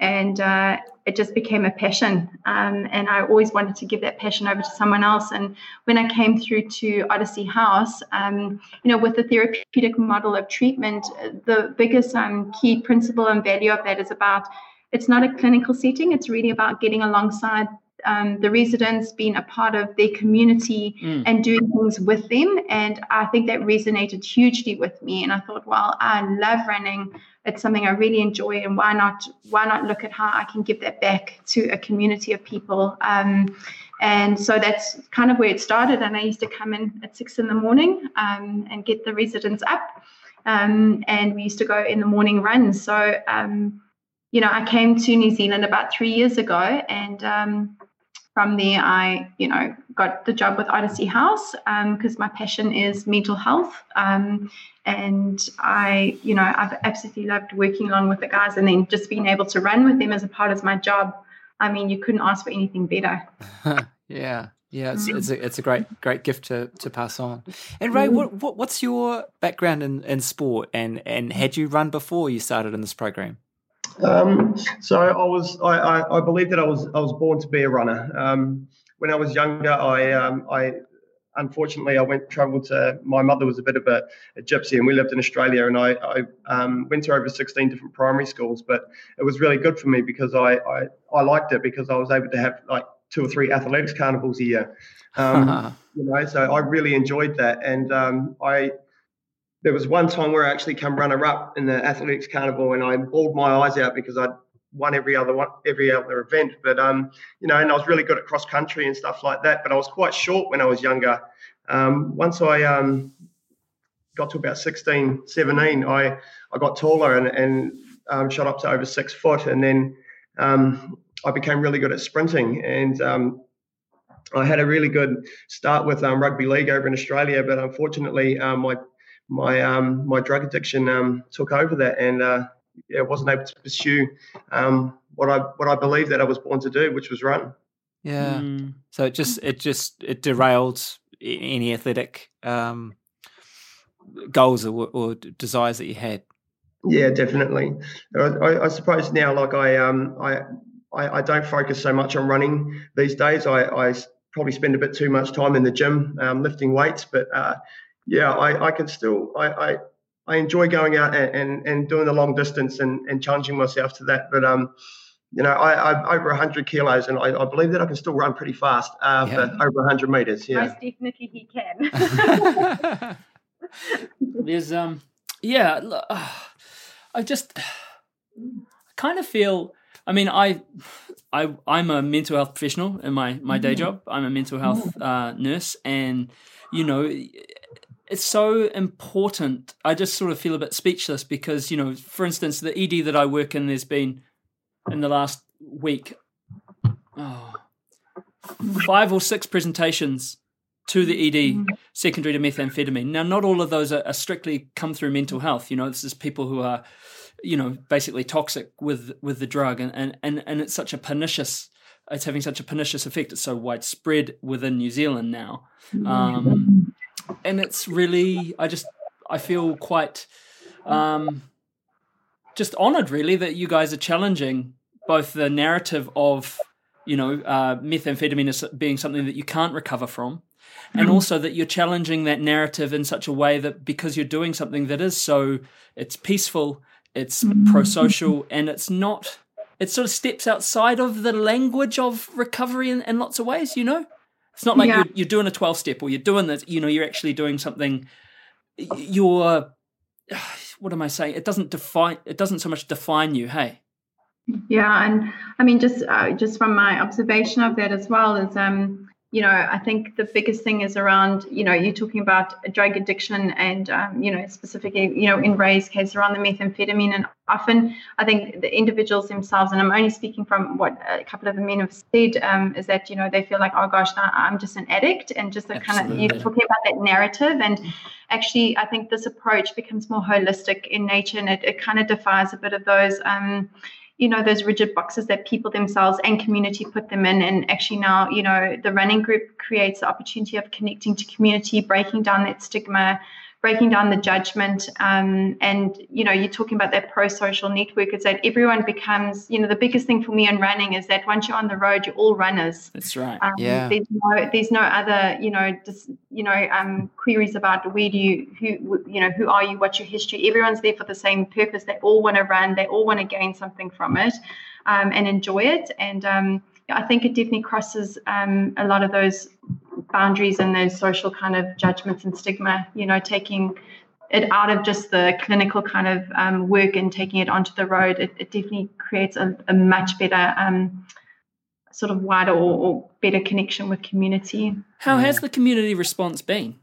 and uh, it just became a passion. Um, and I always wanted to give that passion over to someone else. And when I came through to Odyssey House, um, you know, with the therapeutic model of treatment, the biggest um, key principle and value of that is about it's not a clinical setting. It's really about getting alongside um, the residents, being a part of their community mm. and doing things with them. And I think that resonated hugely with me. And I thought, well, I love running. It's something I really enjoy, and why not? Why not look at how I can give that back to a community of people? Um, and so that's kind of where it started. And I used to come in at six in the morning um, and get the residents up. Um, and we used to go in the morning runs. So, um, you know, I came to New Zealand about three years ago, and um, from there, I, you know, got the job with Odyssey House because um, my passion is mental health. Um, and I, you know, I've absolutely loved working along with the guys and then just being able to run with them as a part of my job. I mean, you couldn't ask for anything better. yeah. Yeah, it's, it's, a, it's a great great gift to, to pass on. And Ray, what, what what's your background in, in sport and, and had you run before you started in this program? Um, so I was, I, I, I, believe that I was, I was born to be a runner. Um, when I was younger, I, um, I, unfortunately, I went travelled to. My mother was a bit of a, a gypsy, and we lived in Australia. And I, I um, went to over 16 different primary schools, but it was really good for me because I, I, I liked it because I was able to have like two or three athletics carnivals a year. Um, you know, so I really enjoyed that, and um, I there was one time where I actually come runner up in the athletics carnival and I bawled my eyes out because I'd won every other one, every other event. But um, you know, and I was really good at cross country and stuff like that. But I was quite short when I was younger. Um, once I um, got to about 16, 17, I I got taller and and um, shot up to over six foot, and then um, I became really good at sprinting and. Um, I had a really good start with um, rugby league over in Australia, but unfortunately, um, my my um, my drug addiction um, took over that, and uh, yeah, wasn't able to pursue um, what I what I believed that I was born to do, which was run. Yeah. Mm. So it just it just it derailed any athletic um, goals or, or, desires that you had. Yeah, definitely. I, I suppose now, like I um I, I, I don't focus so much on running these days. I, I probably spend a bit too much time in the gym um, lifting weights, but uh, yeah, I, I can still I, I, I enjoy going out and, and, and, doing the long distance and, and challenging myself to that. But um, you know, I, I'm over 100 kilos, and I, I believe that I can still run pretty fast uh, yeah. for over 100 meters. Yeah, most definitely he can. There's um, yeah, uh, I just kind of feel. I mean, I, I, I'm a mental health professional in my my day mm-hmm. job. I'm a mental health uh, nurse, and you know, it's so important. I just sort of feel a bit speechless because, you know, for instance, the ED that I work in, there's been in the last week oh, five or six presentations to the ED mm-hmm. secondary to methamphetamine. Now, not all of those are, are, strictly come through mental health. You know, this is people who are, you know, basically toxic with with the drug, and and and, and it's such a pernicious. It's having such a pernicious effect. It's so widespread within New Zealand now, um, and it's really. I just I feel quite um, just honoured, really, that you guys are challenging both the narrative of you know uh, methamphetamine as being something that you can't recover from, and mm-hmm. also that you're challenging that narrative in such a way that because you're doing something that is so it's peaceful it's mm-hmm. pro-social and it's not it sort of steps outside of the language of recovery in, in lots of ways you know it's not like yeah. you're, you're doing a 12 step or you're doing this you know you're actually doing something you're what am i saying it doesn't define it doesn't so much define you hey yeah and i mean just uh, just from my observation of that as well is um you know, I think the biggest thing is around, you know, you're talking about drug addiction and, um, you know, specifically, you know, in Ray's case around the methamphetamine. And often I think the individuals themselves, and I'm only speaking from what a couple of the men have said, um, is that, you know, they feel like, oh gosh, I'm just an addict. And just the kind of, you're talking about that narrative. And actually, I think this approach becomes more holistic in nature and it, it kind of defies a bit of those, um, you know those rigid boxes that people themselves and community put them in. And actually now you know the running group creates the opportunity of connecting to community breaking down that stigma breaking down the judgment um, and you know you're talking about that pro-social network is that everyone becomes you know the biggest thing for me in running is that once you're on the road you're all runners. That's right. Um, yeah. there's no there's no other you know just you know um, queries about where do you who you know who are you what's your history? Everyone's there for the same purpose. They all want to run. They all want to gain something from it um, and enjoy it. And um, I think it definitely crosses um, a lot of those boundaries and those social kind of judgments and stigma, you know, taking it out of just the clinical kind of um, work and taking it onto the road, it, it definitely creates a, a much better um, sort of wider or, or, better connection with community. How has the community response been?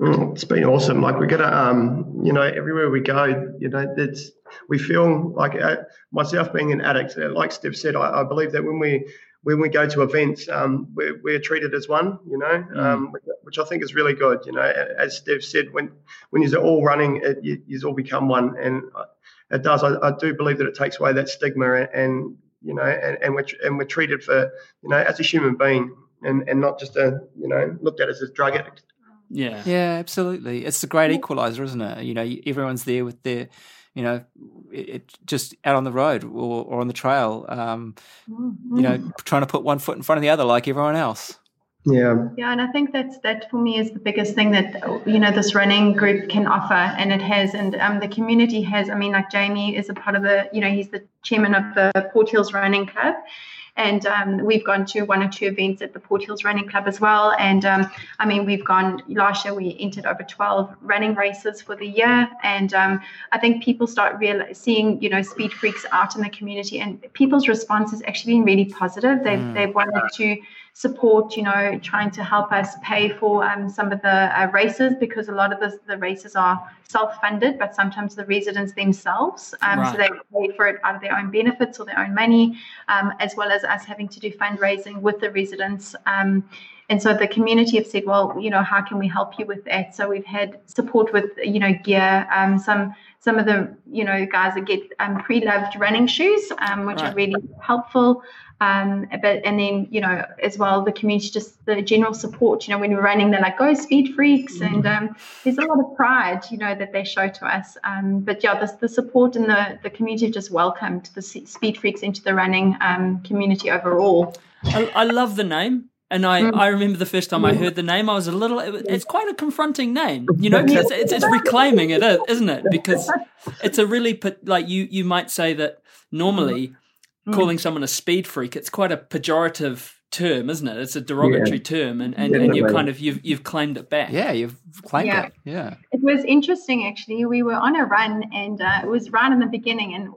Mm, it's been awesome. Like we get a, um, you know, everywhere we go, you know, it's we feel like uh, myself being an addict, like Steph said, I, I believe that when we when we go to events, um, we're, we're, treated as one, you know, mm. um, which I think is really good. You know, as Steph said, when when you're all running, it, you, you all become one, and it does. I, I, do believe that it takes away that stigma, and, and you know, and, and we're and we're treated for you know as a human being, and and not just a you know looked at as a drug addict. Yeah, yeah, absolutely. It's a great equalizer, isn't it? You know, everyone's there with their you know, it, it just out on the road or, or on the trail, um, mm-hmm. you know, trying to put one foot in front of the other like everyone else. Yeah. Yeah, and I think that's that for me is the biggest thing that you know this running group can offer, and it has, and um, the community has. I mean, like Jamie is a part of the, you know, he's the chairman of the Port Hills Running Club, and um, we've gone to one or two events at the Port Hills Running Club as well. And um, I mean, we've gone last year, we entered over 12 running races for the year. And um, I think people start real, seeing, you know, speed freaks out in the community, and people's response has actually been really positive. They've, mm. they've wanted to support, you know, trying to help us pay for um, some of the uh, races because a lot of the, the races are self-funded, but sometimes the residents themselves, um, right. so they pay for it out of their own benefits or their own money, um, as well as us having to do fundraising with the residents. Um, and so the community have said, well, you know, how can we help you with that? So we've had support with, you know, gear, um, some some of the you know guys that get um, pre-loved running shoes, um, which right. are really helpful. Um, but and then you know as well the community just the general support. You know when we're running, they're like go speed freaks, mm-hmm. and um, there's a lot of pride you know that they show to us. Um, but yeah, the, the support and the the community just welcomed the speed freaks into the running um, community overall. I, I love the name. And I, mm. I remember the first time I heard the name, I was a little. It's quite a confronting name, you know, because it's, it's, reclaiming it, isn't it? Because it's a really like you you might say that normally mm. calling someone a speed freak, it's quite a pejorative term, isn't it? It's a derogatory yeah. term, and, and, and you kind of you've you've claimed it back. Yeah, you've claimed yeah. it. Yeah, it was interesting actually. We were on a run, and uh, it was right in the beginning, and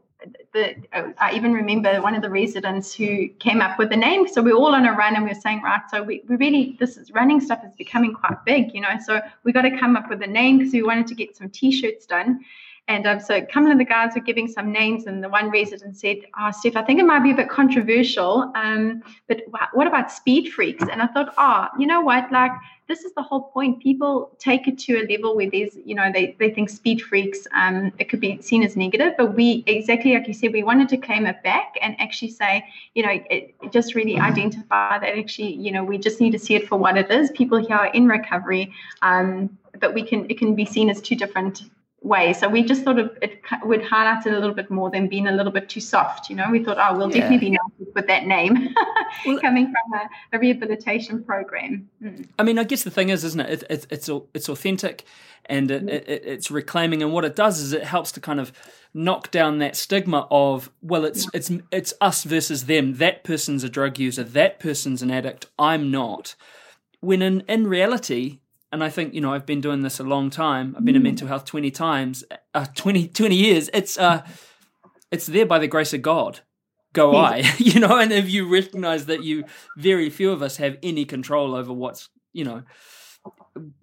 the, I even remember one of the residents who came up with the name. So we are all on a run and we are saying, right, so we, we really, this is running stuff is becoming quite big, you know, so we got to come up with a name because we wanted to get some t-shirts done. And um, so Kamala and the guys were giving some names, and the one resident said, "Oh, Steph, I think it might be a bit controversial, um, but what about speed freaks?" And I thought, "Oh, you know what? Like this is the whole point. People take it to a level where there's, you know, they, they think speed freaks, um, it could be seen as negative, but we, exactly like you said, we wanted to claim it back and actually say, you know, it, it just really identify that actually, you know, we just need to see it for what it is. People here are in recovery, um, but we can, it can be seen as two different way. So we just thought of it would highlight it a little bit more than being a little bit too soft. You know, we thought, oh, we'll yeah. definitely be nice with that name well, coming from a, a, rehabilitation program. Mm. I mean, I guess the thing is, isn't it? it, it it's it's authentic, and it, mm. it, it's reclaiming. And what it does is it helps to kind of knock down that stigma of well, it's yeah. it's it's us versus them. That person's a drug user. That person's an addict. I'm not. When in in reality, and I think you know I've been doing this a long time. I've been in mm. mental health twenty times, uh, 20, 20 years. It's uh, it's there by the grace of God. Go I, you know, and if you recognize that you, very few of us have any control over what's you know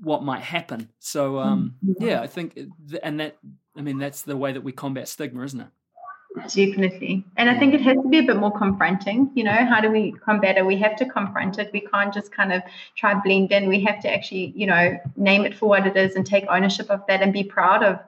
what might happen. So um, mm. yeah, I think, and that I mean that's the way that we combat stigma, isn't it? Definitely. And I think it has to be a bit more confronting. You know, how do we combat it? We have to confront it. We can't just kind of try blend in. We have to actually, you know, name it for what it is and take ownership of that and be proud of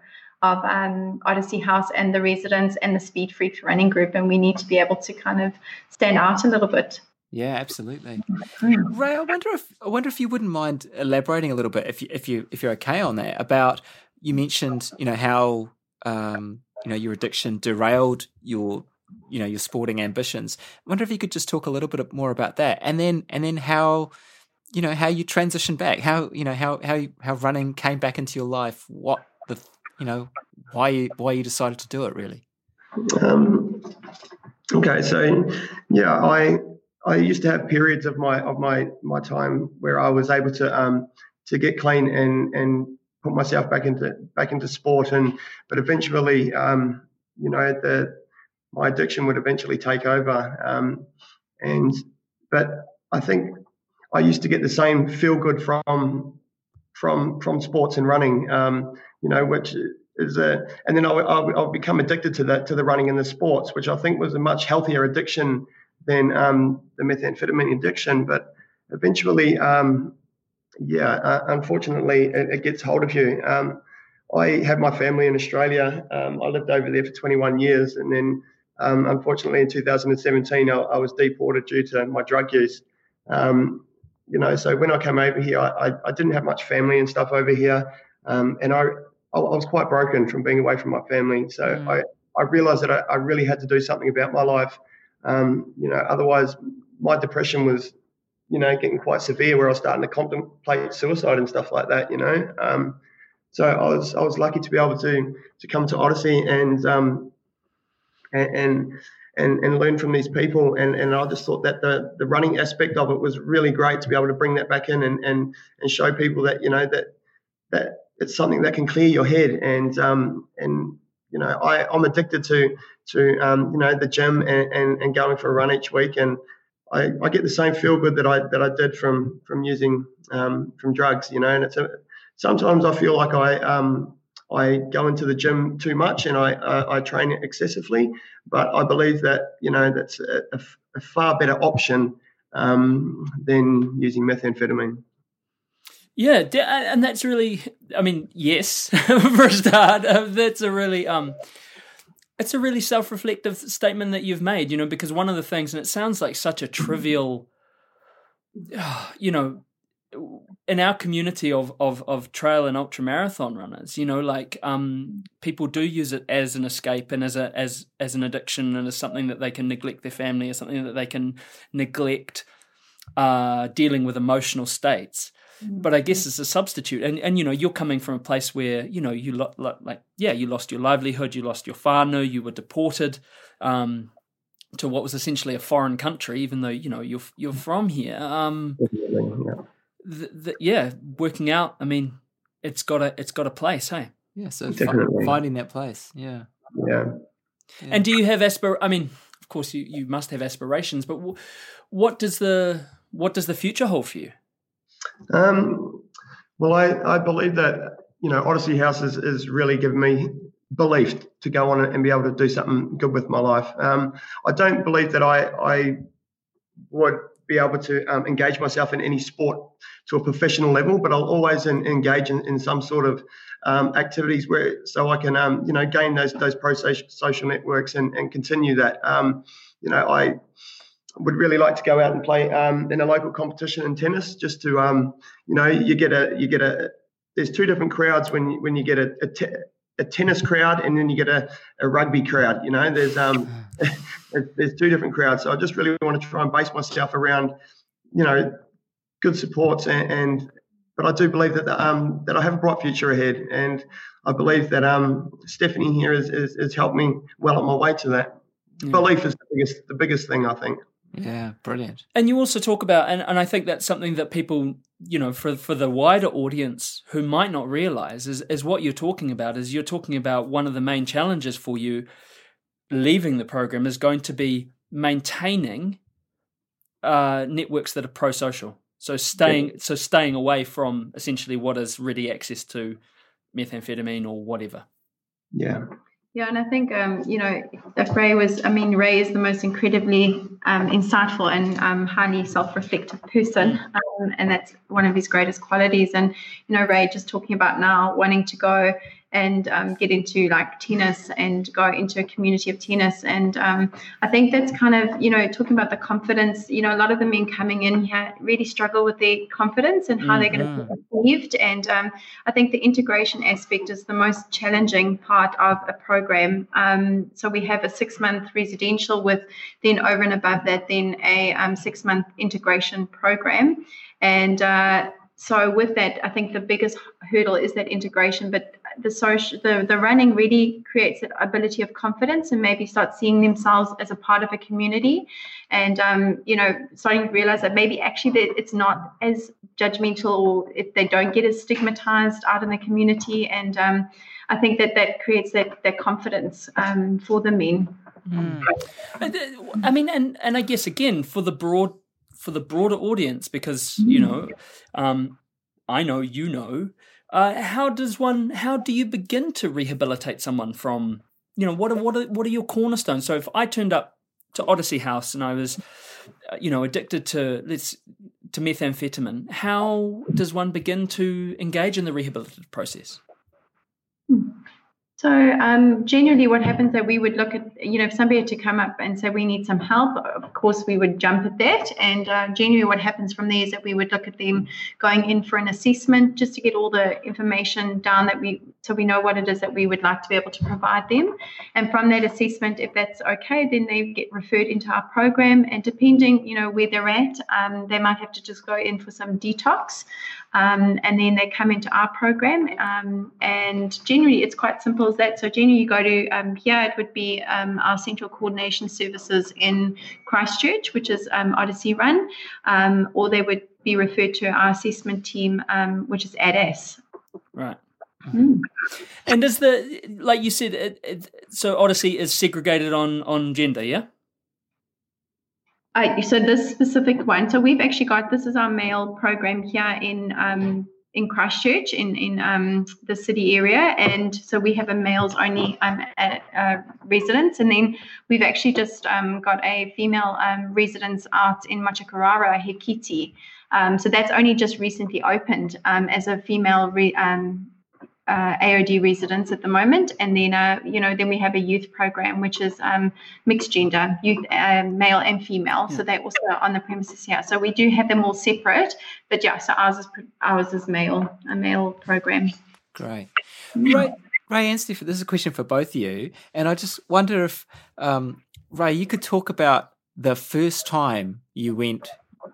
of um, Odyssey House and the residents and the Speed Freaks running group. And we need to be able to kind of stand out a little bit. Yeah, absolutely. Mm. Ray, I wonder if I wonder if you wouldn't mind elaborating a little bit, if you if you if you're okay on that, about you mentioned, you know, how um, you know your addiction derailed your you know your sporting ambitions. I wonder if you could just talk a little bit more about that, and then and then how you know how you transitioned back, how you know how how how running came back into your life, what the you know why you why you decided to do it really. Um, okay, so yeah, I I used to have periods of my of my my time where I was able to um to get clean and and put myself back into back into sport and but eventually um, you know the my addiction would eventually take over. Um, and but I think I used to get the same feel good from from from sports and running um, you know which is a and then I will become addicted to that to the running and the sports which I think was a much healthier addiction than um, the methamphetamine addiction. But eventually um, yeah, uh, unfortunately, it, it, gets hold of you. Um, I have my family in Australia. Um, I lived over there for 21 years, and then um, unfortunately, in 2017, I, I, was deported due to my drug use. Um, you know, so when I came over here, I, I, I didn't have much family and stuff over here, um, and I, I was quite broken from being away from my family. So mm. I, I realized that I, I really had to do something about my life. Um, you know, otherwise, my depression was you know, getting quite severe where I was starting to contemplate suicide and stuff like that, you know. Um, so I was I was lucky to be able to to come to Odyssey and um, and and and learn from these people. And and I just thought that the the running aspect of it was really great to be able to bring that back in and and and show people that you know that that it's something that can clear your head. And um and you know I I'm addicted to to um you know the gym and and, and going for a run each week. And I, I get the same feel good that I that I did from from using um, from drugs, you know. And it's a, sometimes I feel like I um, I go into the gym too much and I I, I train excessively, but I believe that you know that's a, a, far better option um, than using methamphetamine. Yeah, and that's really, I mean, yes, for a start, uh, that's a really um, it's a really self-reflective statement that you've made you know because one of the things and it sounds like such a trivial you know in our community of of of trail and ultra marathon runners you know like um people do use it as an escape and as a as as an addiction and as something that they can neglect their family or something that they can neglect uh dealing with emotional states but I guess it's a substitute. And and you know, you're coming from a place where you know you lo- lo- like yeah, you lost your livelihood, you lost your whānau, you were deported um, to what was essentially a foreign country, even though you know you're you're from here. Um, yeah. The, the, yeah, working out. I mean, it's got a it's got a place, hey. Yeah, so Definitely. finding that place. Yeah. yeah. Yeah. And do you have aspir? I mean, of course, you, you must have aspirations, but w- what does the what does the future hold for you? Um, well, I, I believe that you know Odyssey House is, is really given me belief to go on and be able to do something good with my life. Um, I don't believe that I, I would be able to um, engage myself in any sport to a professional level, but I'll always in, engage in, in some sort of um, activities where so I can um, you know gain those those pro social networks and, and continue that. Um, you know, I would really like to go out and play um, in a local competition in tennis, just to um, you know you get a you get a there's two different crowds when you, when you get a, a, te- a tennis crowd and then you get a, a rugby crowd. You know, there's um there's two different crowds. So I just really want to try and base myself around you know good supports and, and but I do believe that um, that I have a bright future ahead, and I believe that um, Stephanie here has, has, has helped me well on my way to that. Yeah. Belief is the biggest the biggest thing I think. Yeah, brilliant. And you also talk about, and, and I think that's something that people, you know, for for the wider audience who might not realize is is what you're talking about. Is you're talking about one of the main challenges for you leaving the program is going to be maintaining uh, networks that are pro social so staying yeah. so staying away from essentially what is ready access to methamphetamine or whatever. Yeah. Yeah, and I think um, you know if Ray was, I mean, Ray is the most incredibly um, insightful and um, highly self-reflective person, um, and that's one of his greatest qualities. And you know, Ray just talking about now wanting to go and um, get into like tennis and go into a community of tennis. And um, I think that's kind of, you know, talking about the confidence, you know, a lot of the men coming in here really struggle with their confidence and how mm-hmm. they're going to be perceived. And um, I think the integration aspect is the most challenging part of a program. Um, so we have a six month residential with then over and above that, then a um, six month integration program. And uh, so with that, I think the biggest hurdle is that integration. But the social the, the running really creates that ability of confidence and maybe start seeing themselves as a part of a community and um, you know starting to realize that maybe actually that it's not as judgmental or if they don't get as stigmatized out in the community and um, i think that that creates that that confidence um, for the men mm. i mean and and i guess again for the broad for the broader audience because you mm. know um, i know you know uh, how does one? How do you begin to rehabilitate someone from? You know, what are what are what are your cornerstones? So if I turned up to Odyssey House and I was, uh, you know, addicted to let's to methamphetamine, how does one begin to engage in the rehabilitative process? So um, generally, what happens that we would look at, you know, if somebody had to come up and say we need some help, of course we would jump at that. And uh, generally, what happens from there is that we would look at them going in for an assessment just to get all the information down that we, so we know what it is that we would like to be able to provide them. And from that assessment, if that's okay, then they get referred into our program. And depending, you know, where they're at, um, they might have to just go in for some detox. Um, and then they come into our program. Um, and generally, it's quite simple as that. So, generally, you go to um, here, it would be um, our central coordination services in Christchurch, which is um, Odyssey Run, or they would be referred to our assessment team, which is ADAS. Right. Mm. And does the like you said, it, it, so Odyssey is segregated on on gender, yeah? Uh, so this specific one, so we've actually got this is our male program here in um, in Christchurch in in um, the city area, and so we have a males only um, a residence, and then we've actually just um, got a female um, residence out in Machakarara, Hekiti. Um, so that's only just recently opened um, as a female re, um, uh, AOD residents at the moment, and then uh, you know then we have a youth program which is um, mixed gender, youth uh, male and female. Yeah. So they're also on the premises here. So we do have them all separate, but yeah, so ours is ours is male, a male program. Great, Ray, Ray and Steve, this is a question for both of you, and I just wonder if um, Ray, you could talk about the first time you went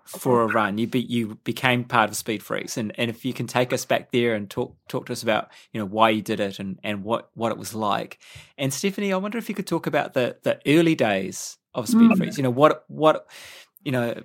for a run. You be, you became part of Speed Freaks, and, and if you can take us back there and talk talk to us about you know why you did it and, and what, what it was like. And Stephanie, I wonder if you could talk about the the early days of Speed mm. Freaks. You know what what you know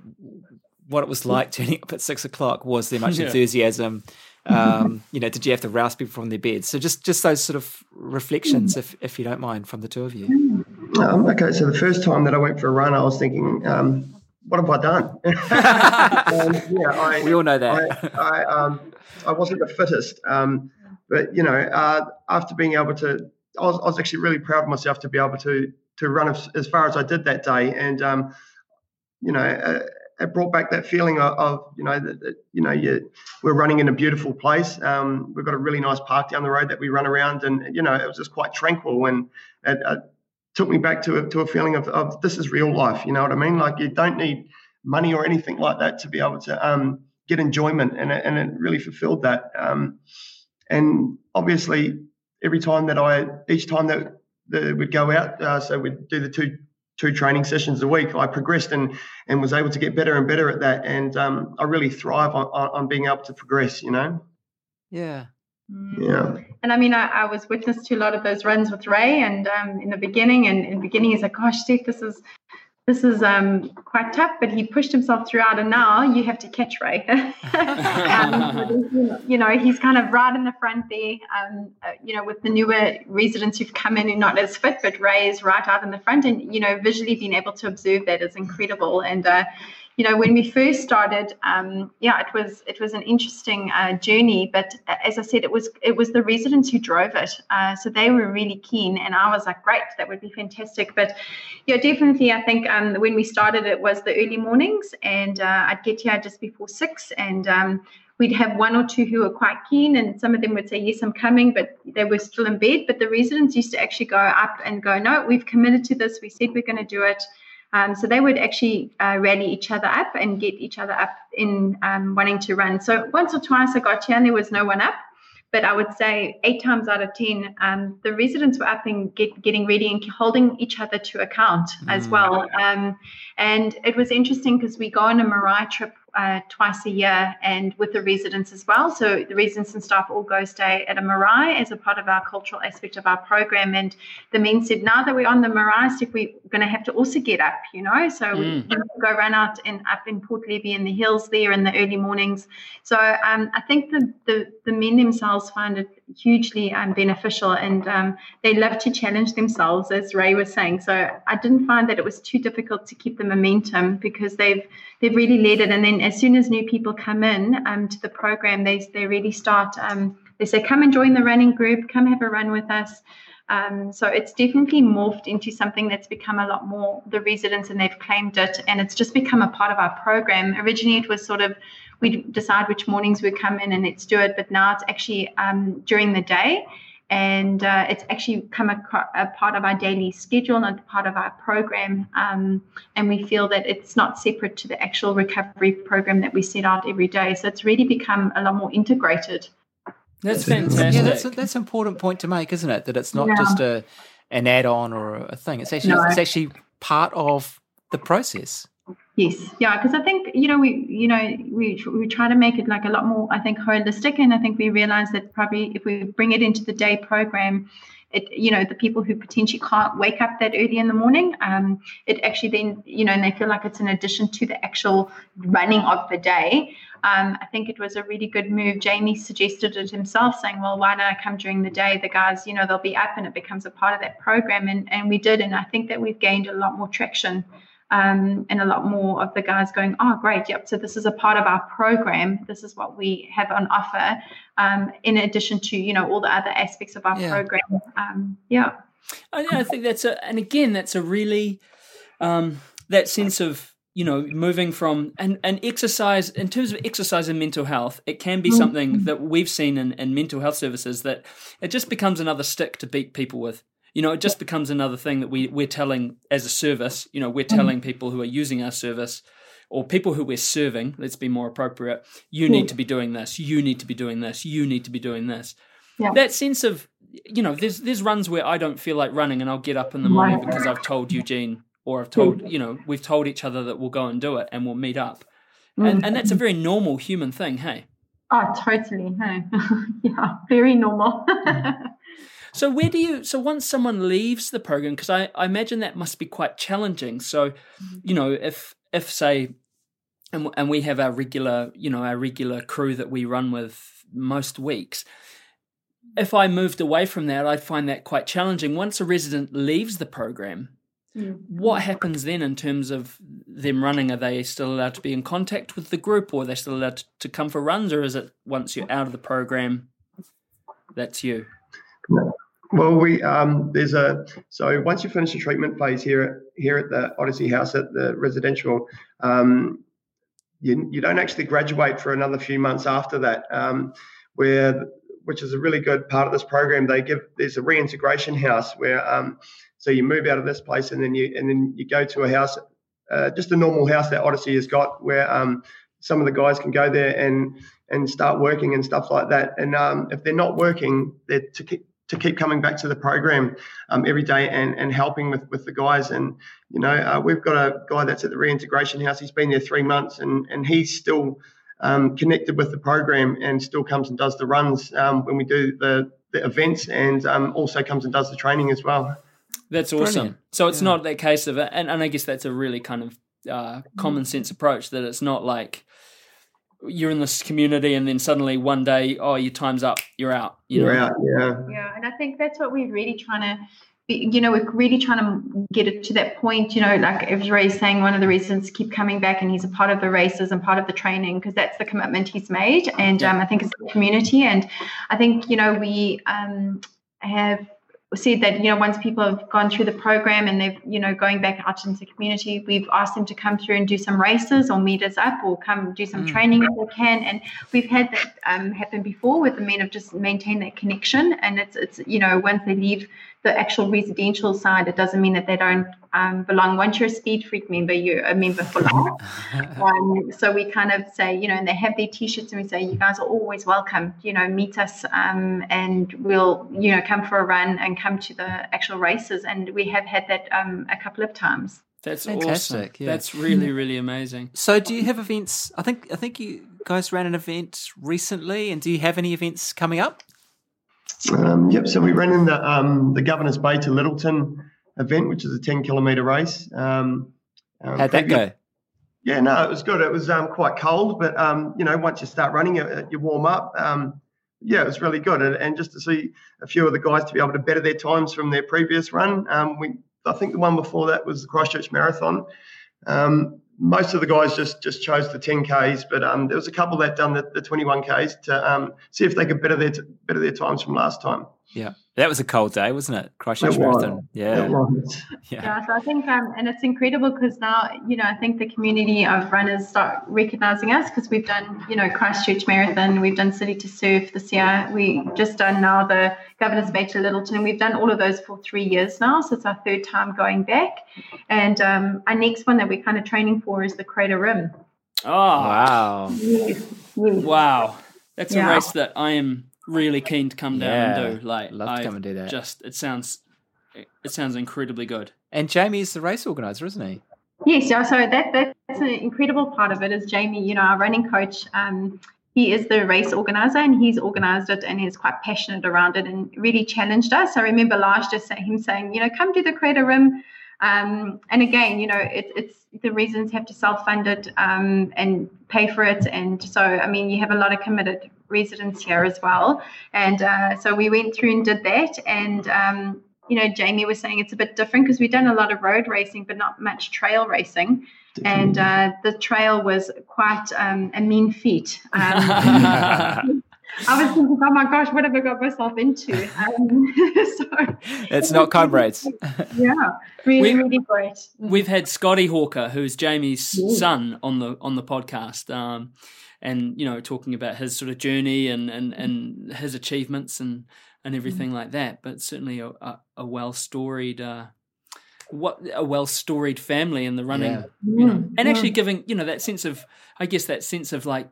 what it was like turning up at six o'clock. Was there much yeah. enthusiasm? Um, you know, did you have to rouse people from their beds? So just just those sort of reflections, if if you don't mind, from the two of you. Um, okay, so the first time that I went for a run, I was thinking, um, what have I done? um, yeah, I, we all know that. I, I, um, I wasn't the fittest, um, but you know, uh, after being able to I was, I was actually really proud of myself to be able to to run as, as far as I did that day, and um, you know, uh, it brought back that feeling of, of you know that, that, you know you, we're running in a beautiful place. Um, we've got a really nice park down the road that we run around, and you know it was just quite tranquil and it, it took me back to a, to a feeling of, of this is real life. You know what I mean? Like you don't need money or anything like that to be able to um, get enjoyment, and it, and it really fulfilled that. Um, and obviously, every time that I, each time that, that we'd go out, uh, so we'd do the two two training sessions a week, I progressed and and was able to get better and better at that. And um, I really thrive on, on being able to progress. You know. Yeah. Yeah. And I mean, I, I, was witness to a lot of those runs with Ray, and um, in the beginning, and in the beginning, he's like, "Gosh, Steve, this is this is um, quite tough, but he pushed himself throughout, and now you have to catch Ray. um, you know, he's kind of right in the front there. Um, uh, you know, with the newer residents who've come in and not as fit, but Ray is right out in the front, and you know, visually being able to observe that is incredible. And uh, you know, when we first started, um, yeah, it was it was an interesting uh, journey. But as I said, it was it was the residents who drove it, uh, so they were really keen, and I was like, great, that would be fantastic. But yeah, definitely, I think um, when we started, it was the early mornings, and uh, I'd get here just before six, and um, we'd have one or two who were quite keen, and some of them would say, Yes, I'm coming, but they were still in bed. But the residents used to actually go up and go, No, we've committed to this. We said we're going to do it. Um, so they would actually uh, rally each other up and get each other up in um, wanting to run. So once or twice I got here and there was no one up. But I would say eight times out of 10, um, the residents were up and get, getting ready and holding each other to account mm. as well. Um, and it was interesting because we go on a Marae trip uh, twice a year and with the residents as well. So the residents and staff all go stay at a marae as a part of our cultural aspect of our program. And the men said, now that we're on the marae stick, we're going to have to also get up, you know. So mm. we go run out and up in Port Levy in the hills there in the early mornings. So um, I think the, the, the men themselves find it hugely um, beneficial and um, they love to challenge themselves, as Ray was saying. So I didn't find that it was too difficult to keep the momentum because they've they've really led it. And then as soon as new people come in um, to the program, they they really start. Um, they say, "Come and join the running group. Come have a run with us." Um, so it's definitely morphed into something that's become a lot more the residents and they've claimed it, and it's just become a part of our program. Originally, it was sort of we decide which mornings we come in and let's do it. But now it's actually um, during the day, and uh, it's actually come a, a, part of our daily schedule, not part of our program. Um, and we feel that it's not separate to the actual recovery program that we set out every day. So it's really become a lot more integrated. That's fantastic. Yeah, that's a, that's an important point to make, isn't it? That it's not yeah. just a an add-on or a thing. It's actually no. it's actually part of the process. Yes, yeah, because I think you know we you know we we try to make it like a lot more I think holistic, and I think we realize that probably if we bring it into the day program, it you know the people who potentially can't wake up that early in the morning, um, it actually then you know and they feel like it's an addition to the actual running of the day. Um, I think it was a really good move. Jamie suggested it himself, saying, "Well, why don't I come during the day? The guys, you know, they'll be up, and it becomes a part of that program." And and we did, and I think that we've gained a lot more traction um, and a lot more of the guys going, oh, great, yep. So this is a part of our program. This is what we have on offer, um, in addition to you know all the other aspects of our yeah. program. Um, yeah. I, I, think that's a, and again, that's a really um, that sense of you know moving from and and exercise in terms of exercise and mental health it can be mm-hmm. something that we've seen in, in mental health services that it just becomes another stick to beat people with you know, it just becomes another thing that we we're telling as a service. You know, we're mm-hmm. telling people who are using our service or people who we're serving. Let's be more appropriate. You need to be doing this. You need to be doing this. You need to be doing this. Yeah. That sense of you know, there's there's runs where I don't feel like running, and I'll get up in the morning because I've told Eugene or I've told you know we've told each other that we'll go and do it and we'll meet up, mm. and and that's a very normal human thing. Hey. Oh, totally. Hey, yeah, very normal. So where do you? So once someone leaves the program, because I, I imagine that must be quite challenging. So, mm-hmm. you know, if if say, and and we have our regular, you know, our regular crew that we run with most weeks. If I moved away from that, I'd find that quite challenging. Once a resident leaves the program, mm. what happens then in terms of them running? Are they still allowed to be in contact with the group, or are they still allowed to come for runs, or is it once you're out of the program, that's you? Well, we um, there's a so once you finish the treatment phase here here at the Odyssey House at the residential, um, you you don't actually graduate for another few months after that. Um, where which is a really good part of this program. They give there's a reintegration house where um, so you move out of this place and then you and then you go to a house, uh, just a normal house that Odyssey has got where um, some of the guys can go there and and start working and stuff like that. And um, if they're not working, they're to keep to keep coming back to the program um, every day and, and helping with, with the guys. And, you know, uh, we've got a guy that's at the reintegration house. He's been there three months and, and he's still um, connected with the program and still comes and does the runs um, when we do the, the events and um, also comes and does the training as well. That's awesome. Brilliant. So it's yeah. not that case of it. And, and I guess that's a really kind of uh, common sense approach that it's not like, you're in this community and then suddenly one day oh your time's up you're out you are out yeah yeah and i think that's what we're really trying to be, you know we're really trying to get it to that point you know like as Ray's saying one of the reasons keep coming back and he's a part of the races and part of the training because that's the commitment he's made and yeah. um, i think it's the community and i think you know we um, have said that you know once people have gone through the program and they've you know going back out into the community we've asked them to come through and do some races or meet us up or come do some mm. training if they can and we've had that um, happen before with the men of just maintain that connection and it's it's you know once they leave the actual residential side, it doesn't mean that they don't um, belong. Once you're a speed freak member, you're a member for life. um, so we kind of say, you know, and they have their t-shirts, and we say, you guys are always welcome. You know, meet us, um, and we'll, you know, come for a run and come to the actual races. And we have had that um, a couple of times. That's Fantastic, awesome. Yeah. That's really, really amazing. So, do you have events? I think I think you guys ran an event recently, and do you have any events coming up? Um, yep. So we ran in the um, the Governor's Bay to Lyttelton event, which is a 10 kilometre race. Um, um How'd that go? Yeah, no, it was good. It was um, quite cold, but um, you know, once you start running, you, you warm up. yeah, it was really good, and, and, just to see a few of the guys to be able to better their times from their previous run. we, I think the one before that was the Christchurch Marathon. Um, most of the guys just just chose the 10ks, but um, there was a couple that done the, the 21ks to um, see if they could better their better their times from last time. Yeah. That was a cold day, wasn't it? Christchurch Marathon. Yeah. yeah. Yeah. So I think, um, and it's incredible because now, you know, I think the community of runners start recognizing us because we've done, you know, Christchurch Marathon, we've done City to Surf this year. We just done now the Governor's Bay to Lyttelton, and we've done all of those for three years now. So it's our third time going back. And um, our next one that we're kind of training for is the Crater Rim. Oh, wow. Yes. Yes. Wow. That's yeah. a race that I am really keen to come down yeah, and do. Like, love to come and do that. Just it sounds, it sounds incredibly good. And Jamie is the race organizer, isn't he? Yes, yeah. So that that's an incredible part of it. Is Jamie, you know, our running coach. Um, he is the race organizer and he's organized it and he's quite passionate around it and really challenged us. I remember last year him saying, you know, come to the Crater Rim. Um, and again, you know, it, it's the reasons have to self fund it um, and pay for it. And so, I mean, you have a lot of committed residents here as well. And uh, so we went through and did that. And, um, you know, Jamie was saying it's a bit different because we've done a lot of road racing, but not much trail racing. And uh, the trail was quite um, a mean feat. Um, I was thinking, oh my gosh, what have I got myself into? Um, so, it's not comrades. yeah, really, we've, really great. We've had Scotty Hawker, who's Jamie's yeah. son, on the on the podcast. Um, and you know talking about his sort of journey and and, and his achievements and and everything mm. like that but certainly a, a, a well storied uh, what a well storied family in the running yeah. you know and actually giving you know that sense of i guess that sense of like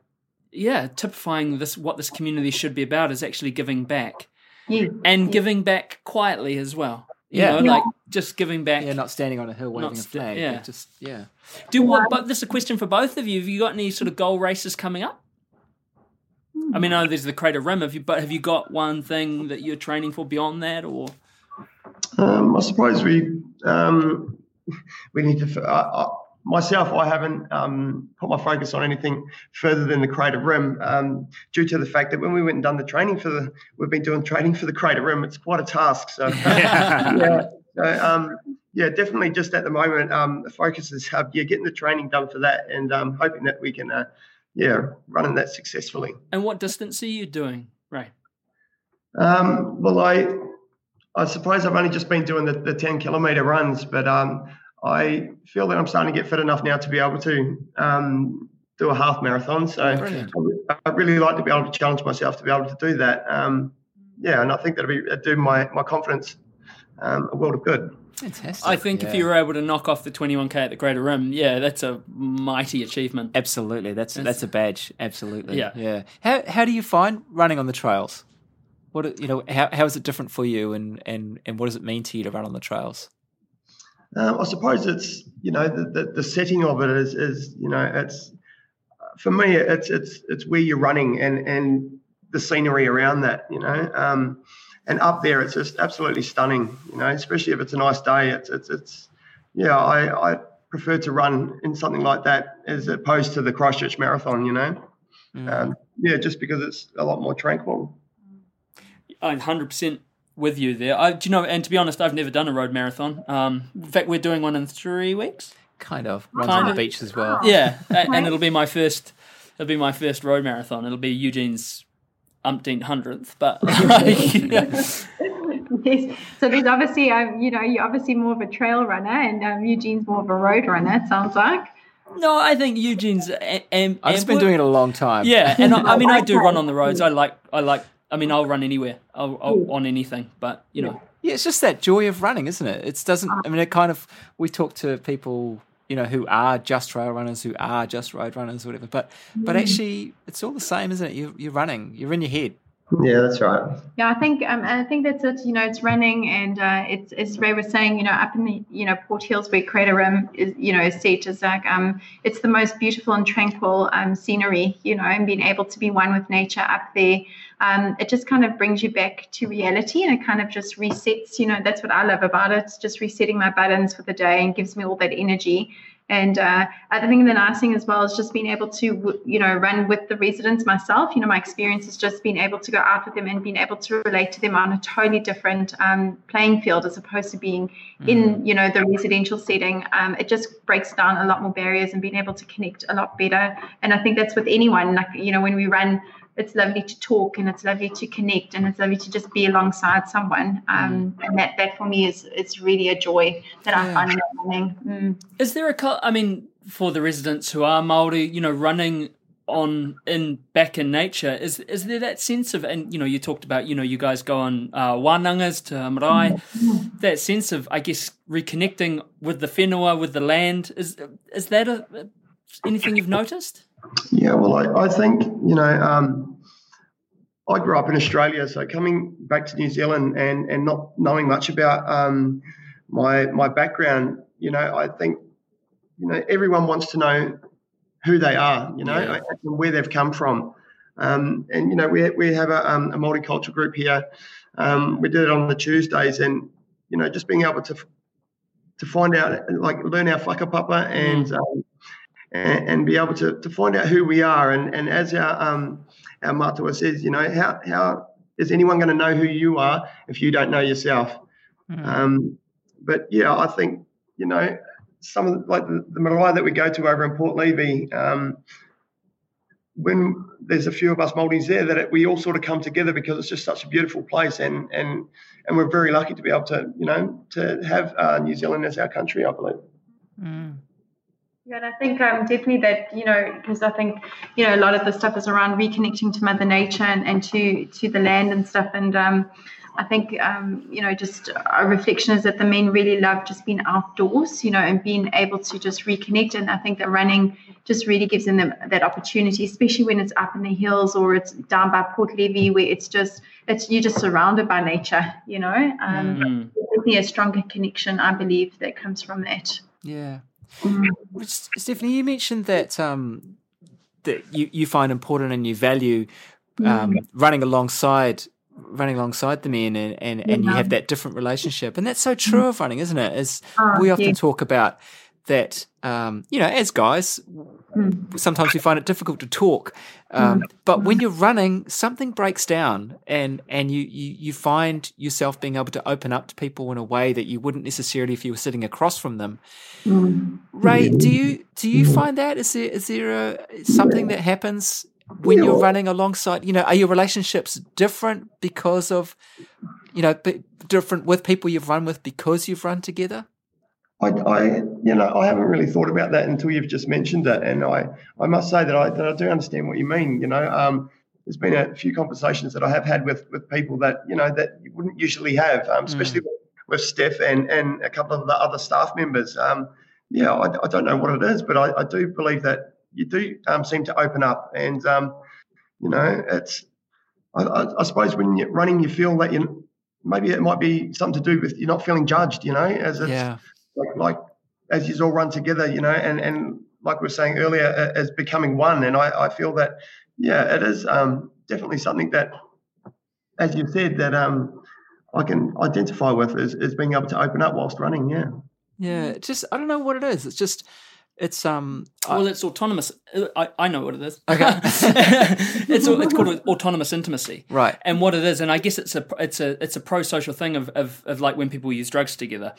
yeah typifying this what this community should be about is actually giving back yeah. and yeah. giving back quietly as well you yeah. know, like just giving back. Yeah, not standing on a hill waving st- a flag. Yeah, just yeah. Do what? But this is a question for both of you. Have you got any sort of goal races coming up? I mean, I know there's the Crater Rim. Have you? But have you got one thing that you're training for beyond that, or? Um, I suppose we um, we need to. Uh, myself, I haven't um, put my focus on anything further than the Crater Rim, um, due to the fact that when we went and done the training for the, we've been doing training for the Crater Rim. It's quite a task. So, yeah. So, um, yeah, definitely. Just at the moment, um, the focus is uh, yeah, getting the training done for that, and um, hoping that we can, uh, yeah, running that successfully. And what distance are you doing, right? Um, well, I I suppose I've only just been doing the, the 10 kilometer runs, but um, I feel that I'm starting to get fit enough now to be able to um, do a half marathon. So Brilliant. I'd really like to be able to challenge myself to be able to do that. Um, yeah, and I think that'll be it'd do my my confidence um, a world of good. Fantastic. I think if you were able to knock off the 21k at the Crater Rim, yeah, that's a mighty achievement. Absolutely, that's That's- that's a badge. Absolutely, Yeah. yeah. How how do you find running on the trails? What you know, how how is it different for you, and and and what does it mean to you to run on the trails? Um, I suppose it's you know the, the, the setting of it is is you know it's for me it's it's it's where you're running and and the scenery around that you know um, and up there it's just absolutely stunning you know especially if it's a nice day it's it's it's yeah I I prefer to run in something like that as opposed to the Christchurch Marathon you know um, yeah just because it's a lot more tranquil. I'm 100% with you there. I, do you know, and to be honest, I've never done a road marathon. Um, in fact, we're doing one in three weeks. Kind of runs Kind on of. the beach as well. Yeah, a- and it'll be my first. It'll be my first road marathon. It'll be Eugene's umpteenth hundredth, but yes. So there's obviously, um, you know, you're obviously more of a trail runner, and um, Eugene's more of a road runner. It sounds like. no, I think Eugene's. a- am- I've just been doing it a long time. Yeah, and I, I mean, I do run on the roads. I like. I like. I mean, I'll run anywhere. I'll, I'll on anything. But you know, Yeah, it's just that joy of running, isn't it? It doesn't. I mean, it kind of. We talk to people, you know, who are just trail runners, who are just road runners, or whatever. But but actually, it's all the same, isn't it? You, you're running. You're in your head. Yeah, that's right. Yeah, I think um, I think that's it. You know, it's running, and uh, it's as Ray was saying. You know, up in the you know Port Hills where Crater Rim is, you know, is set is like um, it's the most beautiful and tranquil um, scenery. You know, and being able to be one with nature up there, um, it just kind of brings you back to reality, and it kind of just resets. You know, that's what I love about it. It's just resetting my buttons for the day and gives me all that energy. And uh, I think the nice thing as well is just being able to, you know, run with the residents myself. You know, my experience is just being able to go out with them and being able to relate to them on a totally different um, playing field as opposed to being in, you know, the residential setting. Um, it just breaks down a lot more barriers and being able to connect a lot better. And I think that's with anyone. Like, you know, when we run, it's lovely to talk and it's lovely to connect and it's lovely to just be alongside someone. Um, and that, that for me is it's really a joy that I find in running. Mm. is there a, I mean, for the residents who are Maori, you know, running on in back in nature, is is there that sense of? And you know, you talked about, you know, you guys go on uh, wanangas to marae. That sense of, I guess, reconnecting with the whenua, with the land. Is is that a, anything you've noticed? Yeah, well, I, I think, you know, um, I grew up in Australia, so coming back to New Zealand and, and not knowing much about um, my my background, you know, I think, you know, everyone wants to know who they are, you know, Yeah. and where they've come from. Um, and, you know, we, we have a, um, a multicultural group here. Um, we did it on the Tuesdays and, you know, just being able to to find out, like, learn our whakapapa and um, and, and be able to, to find out who we are. And, and as our um, our matua says, you know, how, how is anyone going to know who you are if you don't know yourself? Um, but yeah, I think, you know, some of the, like the, the marae that we go to over in Port Levy, um, when there's a few of us Maoris there, that it, we all sort of come together because it's just such a beautiful place, and and and we're very lucky to be able to, you know, to have uh, New Zealand as our country, I believe. Yeah, and I think um, definitely that you know because I think you know a lot of the stuff is around reconnecting to Mother Nature and, and to to the land and stuff, and um, I think um, you know just a reflection is that the men really love just being outdoors, you know, and being able to just reconnect, and I think that running just really gives them that opportunity, especially when it's up in the hills or it's down by Port Levy where it's just it's you're just surrounded by nature, you know. Um, Mm. Definitely a stronger connection, I believe, that comes from that. Yeah. Which, Stephanie, you mentioned that um, that you, you find important and you value um, running alongside running alongside the men and, and, and you have that different relationship. And that's so true of running, isn't it? As we often yeah. talk about that um, you know, as guys, hmm. sometimes we find it difficult to talk. Um, hmm. but when hmm. you're running, something breaks down, and and you, you you find yourself being able to open up to people in a way that you wouldn't necessarily if you were sitting across from them. Ray, do you do you find that is there is there a, something that happens when you're running alongside? You know, are your relationships different because of you know, different with people you've run with because you've run together? I, I, you know, I haven't really thought about that until you've just mentioned it, and I, I must say that I, that I do understand what you mean. You know, um, there's been a few conversations that I have had with with people that you know that you wouldn't usually have, um, especially mm. with, with Steph and and a couple of the other staff members. Um, yeah, I, I, don't know what it is, but I, I do believe that you do um, seem to open up, and um, you know, it's. I, I, suppose when you're running, you feel that you maybe it might be something to do with you're not feeling judged. You know, as it's yeah. Like, like as you all run together, you know, and and like we were saying earlier, as becoming one. And I, I feel that yeah, it is um, definitely something that, as you said, that um, I can identify with is, is being able to open up whilst running. Yeah. Yeah, just I don't know what it is. It's just it's um. Well, it's autonomous. I, I know what it is. Okay. it's it's called autonomous intimacy. Right. And what it is, and I guess it's a it's a it's a pro social thing of, of of like when people use drugs together.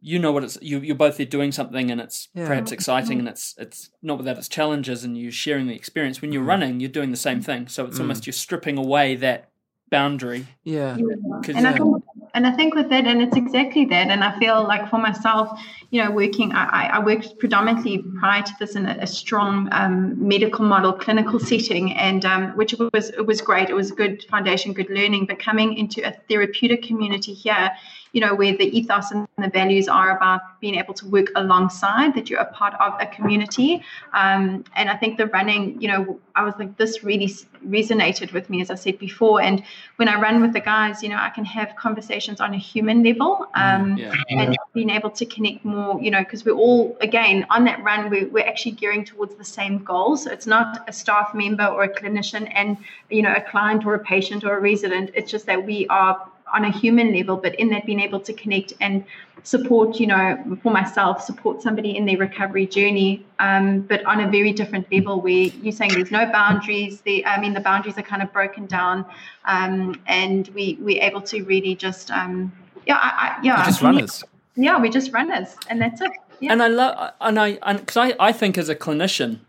You know what it's you you're both there doing something and it's yeah. perhaps exciting and it's it's not without its challenges and you're sharing the experience. When you're mm. running, you're doing the same thing. So it's mm. almost you're stripping away that boundary. Yeah. And I think and I think with that, and it's exactly that. And I feel like for myself, you know, working, I, I worked predominantly prior to this in a, a strong um, medical model clinical setting, and um, which was it was great. It was a good foundation, good learning. But coming into a therapeutic community here, you know, where the ethos and the values are about being able to work alongside, that you're a part of a community. Um, and I think the running, you know, I was like, this really resonated with me, as I said before. And when I run with the guys, you know, I can have conversations on a human level um, yeah. and being able to connect more, you know, because we're all, again, on that run, we're, we're actually gearing towards the same goals. So it's not a staff member or a clinician and, you know, a client or a patient or a resident. It's just that we are on a human level, but in that being able to connect and support, you know, for myself, support somebody in their recovery journey, um, but on a very different level where you're saying there's no boundaries. The, I mean, the boundaries are kind of broken down, um, and we we're able to really just, um, yeah, I, I, yeah, we're just runners. Yeah, we're just runners, and that's it. Yeah. And I love, and I, because I, I think as a clinician,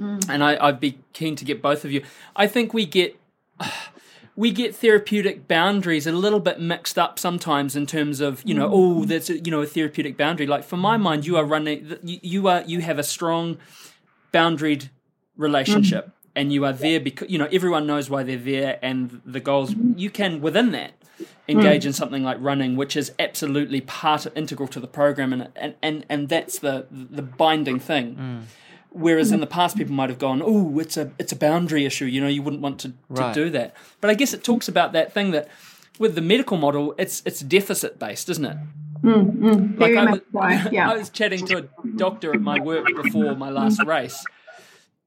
mm. and I, I'd be keen to get both of you. I think we get. We get therapeutic boundaries a little bit mixed up sometimes in terms of you know mm. oh that's a, you know a therapeutic boundary like for my mind you are running you are you have a strong boundaried relationship mm. and you are there because you know everyone knows why they're there and the goals you can within that engage mm. in something like running which is absolutely part integral to the program and and and, and that's the the binding thing mm. Whereas in the past, people might have gone, "Oh, it's a it's a boundary issue." You know, you wouldn't want to, to right. do that. But I guess it talks about that thing that with the medical model, it's it's deficit based, isn't it? Mm, mm, like I was, yeah. I was chatting to a doctor at my work before my last race,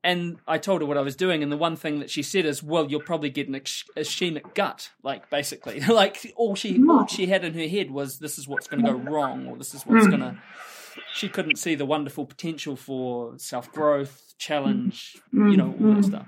and I told her what I was doing, and the one thing that she said is, "Well, you'll probably get an ischemic gut." Like basically, like all she all she had in her head was, "This is what's going to go wrong," or "This is what's mm. going to." She couldn't see the wonderful potential for self growth, challenge, mm-hmm. you know, all that stuff.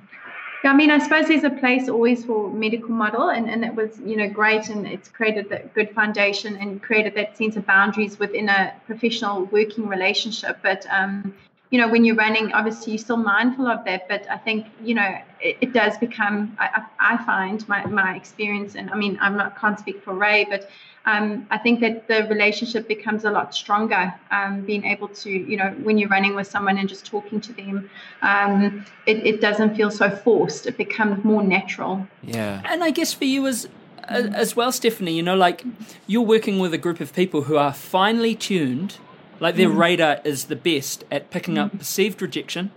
Yeah, I mean, I suppose there's a place always for medical model, and, and it was, you know, great, and it's created that good foundation and created that sense of boundaries within a professional working relationship. But um, you know, when you're running, obviously you're still mindful of that. But I think, you know, it, it does become, I, I, find my, my experience, and I mean, I'm not, can't speak for Ray, but um, I think that the relationship becomes a lot stronger. Um, being able to, you know, when you're running with someone and just talking to them, um, it, it doesn't feel so forced. It becomes more natural. Yeah. And I guess for you as, as well, Stephanie, you know, like you're working with a group of people who are finely tuned like their mm. radar is the best at picking up mm. perceived rejection,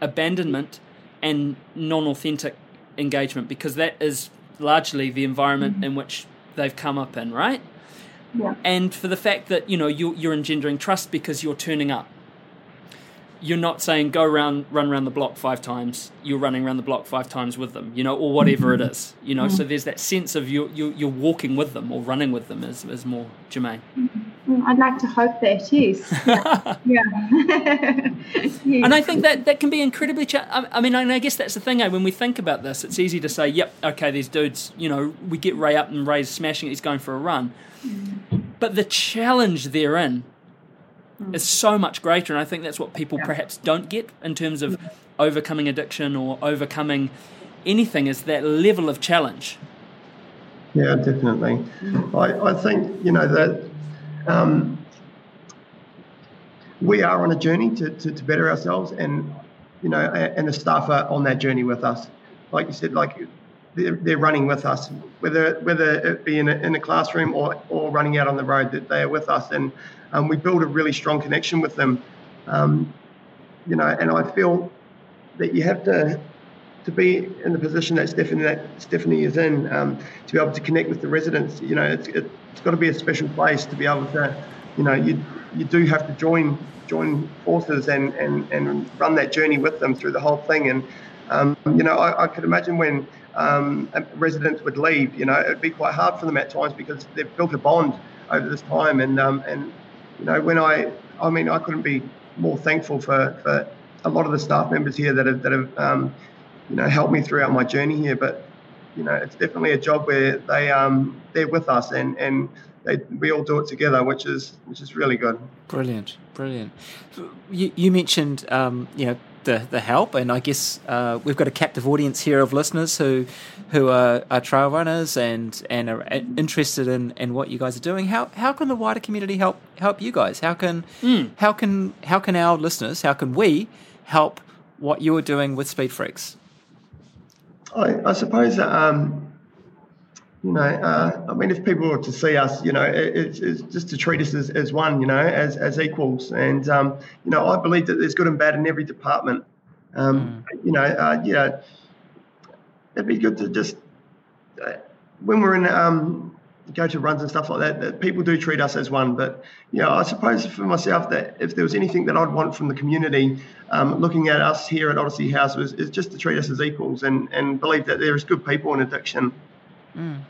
abandonment, and non authentic engagement because that is largely the environment mm. in which they've come up in, right? Yeah. And for the fact that, you know, you're, you're engendering trust because you're turning up you're not saying go around run around the block five times you're running around the block five times with them you know or whatever it is you know mm-hmm. so there's that sense of you you you're walking with them or running with them is, is more germane mm-hmm. i'd like to hope that yes yeah, and i think that that can be incredibly cha- i mean i guess that's the thing eh? when we think about this it's easy to say yep okay these dudes you know we get ray up and ray's smashing it he's going for a run mm-hmm. but the challenge therein mm. is so much greater. And I think that's what people yeah. perhaps don't get in terms of yeah. overcoming addiction or overcoming anything is that level of challenge. Yeah, definitely. I, I think, you know, that um, we are on a journey to, to, to, better ourselves and, you know, and the staff are on that journey with us. Like you said, like they're, they're running with us, whether whether it be in a, in a classroom or, or running out on the road, that they are with us. And um, we build a really strong connection with them. Um, you know, and I feel that you have to to be in the position that Stephanie that Stephanie is in, um, to be able to connect with the residents. You know, it's, it, has got to be a special place to be able to, you know, you you do have to join join forces and and, and run that journey with them through the whole thing. And um, you know, I, I could imagine when um, residents would leave, you know, it'd be quite hard for them at times because they've built a bond over this time. And um, and you know, when I, I mean, I couldn't be more thankful for, for a lot of the staff members here that have that have um, you know helped me throughout my journey here. But you know, it's definitely a job where they um, they're with us and and they, we all do it together, which is which is really good. Brilliant, brilliant. You, you mentioned um, you know the the help, and I guess uh, we've got a captive audience here of listeners who who are, are, trail runners and and are interested in, in what you guys are doing. How how can the wider community help help you guys? How can mm. how can how can our listeners? How can we help what you are doing with Speed Freaks? I, I suppose that, um, you know, uh, I mean, if people were to see us, you know, it, it's, it's, just to treat us as, as one, you know, as, as equals. And, um, you know, I believe that there's good and bad in every department. Um, mm. You know, uh, yeah, it'd be good to just, uh, when we're in, um, go to runs and stuff like that, that people do treat us as one. But you know, I suppose for myself that if there was anything that I'd want from the community, um, looking at us here at Odyssey House was is just to treat us as equals and and believe that there is good people in addiction. Mm.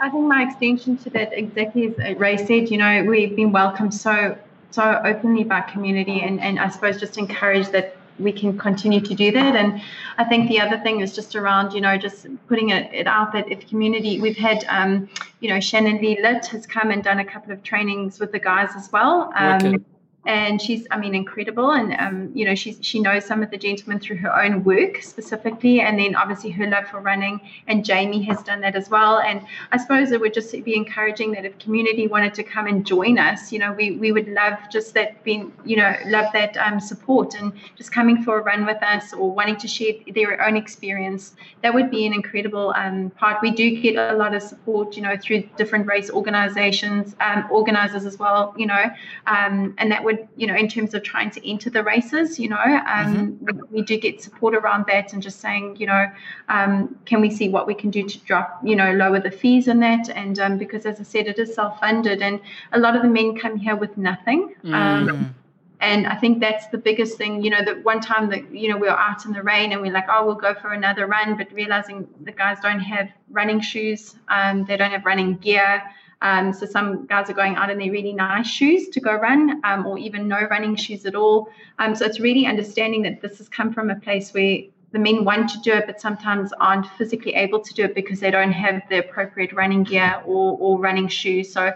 I think my extension to that exactly as Ray said. You know, we've been welcomed so so openly by community, and and I suppose just encourage that we can continue to do that. And I think the other thing is just around, you know, just putting it, it out that if community, we've had, um, you know, Shannon Lee Litt has come and done a couple of trainings with the guys as well. Um, and she's i mean incredible. And um, you know she's she knows some of the gentlemen through her own work specifically. And then obviously her love for running and jamie has done that as well. And i suppose it would just be encouraging that if community wanted to come and join us you know we, we would love just that being you know love that um, support and just coming for a run with us or wanting to share their own experience. That would be an incredible um, part. We do get a lot of support you know through different race organizations um, organizers as well you know um, and that would would, you know, in terms of trying to enter the races, you know, um, mm-hmm. we, we, do get support around that and just saying, you know, um, can we see what we can do to drop, you know, lower the fees in that? And um, because, as I said, it is self funded, and a lot of the men come here with nothing. Mm. And I think that's the biggest thing, you know, that one time that, you know, we were out in the rain and we're like, oh, we'll go for another run, but realizing the guys don't have running shoes, um, they don't have running gear. Um, so some guys are going out in their really nice shoes to go run, um, or even no running shoes at all. Um, so it's really understanding that this has come from a place where the men want to do it, but sometimes aren't physically able to do it because they don't have the appropriate running gear or, or running shoes. So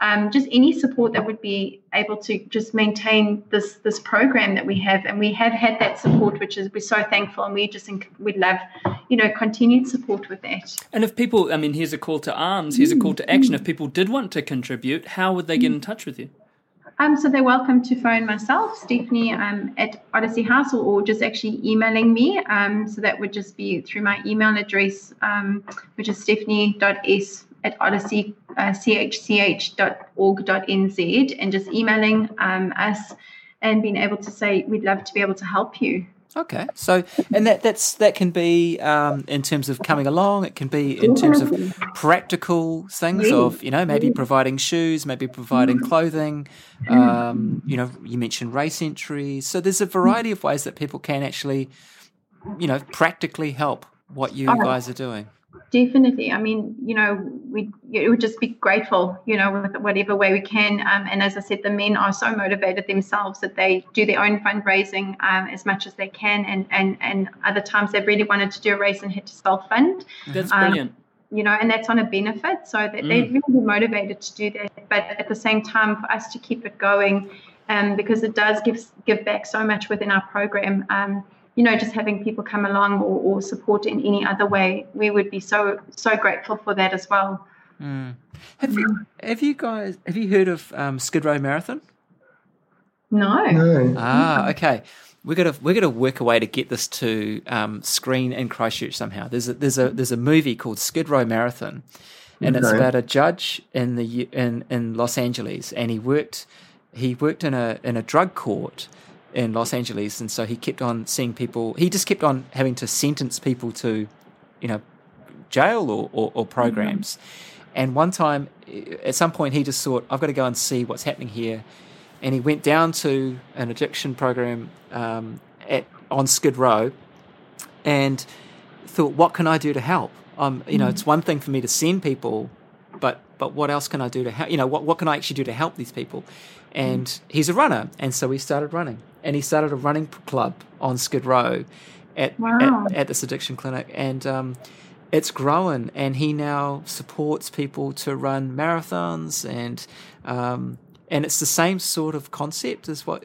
um, just any support that would be able to just maintain this this program that we have, and we have had that support, which is we're so thankful, and we just we'd love, you know, continued support with that. And if people, I mean, here's a call to arms, here's a call to action. If people did want to contribute, how would they get in touch with you? Um, so they're welcome to phone myself, Stephanie, um, at Odyssey House, or, or, just actually emailing me. Um, so that would just be through my email address, um, which is stephanie.s at odysseychch.org.nz uh, and just emailing um, us and being able to say we'd love to be able to help you. Okay, so and that that's that can be um, in terms of coming along. It can be in terms of practical things of you know maybe providing shoes, maybe providing clothing. Um, you know, you mentioned race entries. So there's a variety of ways that people can actually, you know, practically help what you guys are doing. Definitely. I mean, you know, we it would just be grateful, you know, with whatever way we can. Um, and as I said, the men are so motivated themselves that they do their own fundraising um, as much as they can. And and and other times they've really wanted to do a race and had to self fund. That's um, brilliant. You know, and that's on a benefit, so that mm. they're really motivated to do that. But at the same time, for us to keep it going, um, because it does give give back so much within our program. Um, you know, just having people come along or, or support in any other way, we would be so so grateful for that as well. Mm. Have you have you guys have you heard of um, Skid Row Marathon? No. No. Ah, okay. We're gonna we're gonna work a way to get this to um, screen in Christchurch somehow. There's a there's a there's a movie called Skid Row Marathon, and it's about a judge in the in in Los Angeles, and he worked he worked in a in a drug court in Los Angeles, and so he kept on seeing people. He just kept on having to sentence people to, you know, jail or or, or programs. And one time, eh, at some point, he just thought, "I've got to go and see what's happening here." and he went down to an addiction program um, at on Skid Row, and thought, "What can I do to help?" Um, you know, it's one thing for me to send people, but but what else can I do to help? You know, what what can I actually do to help these people? And he's a runner, and so he started running, and he started a running club on Skid Row, at Wow. at, at this addiction clinic, and. Um, it's grown, and he now supports people to run marathons, and um, and it's the same sort of concept as what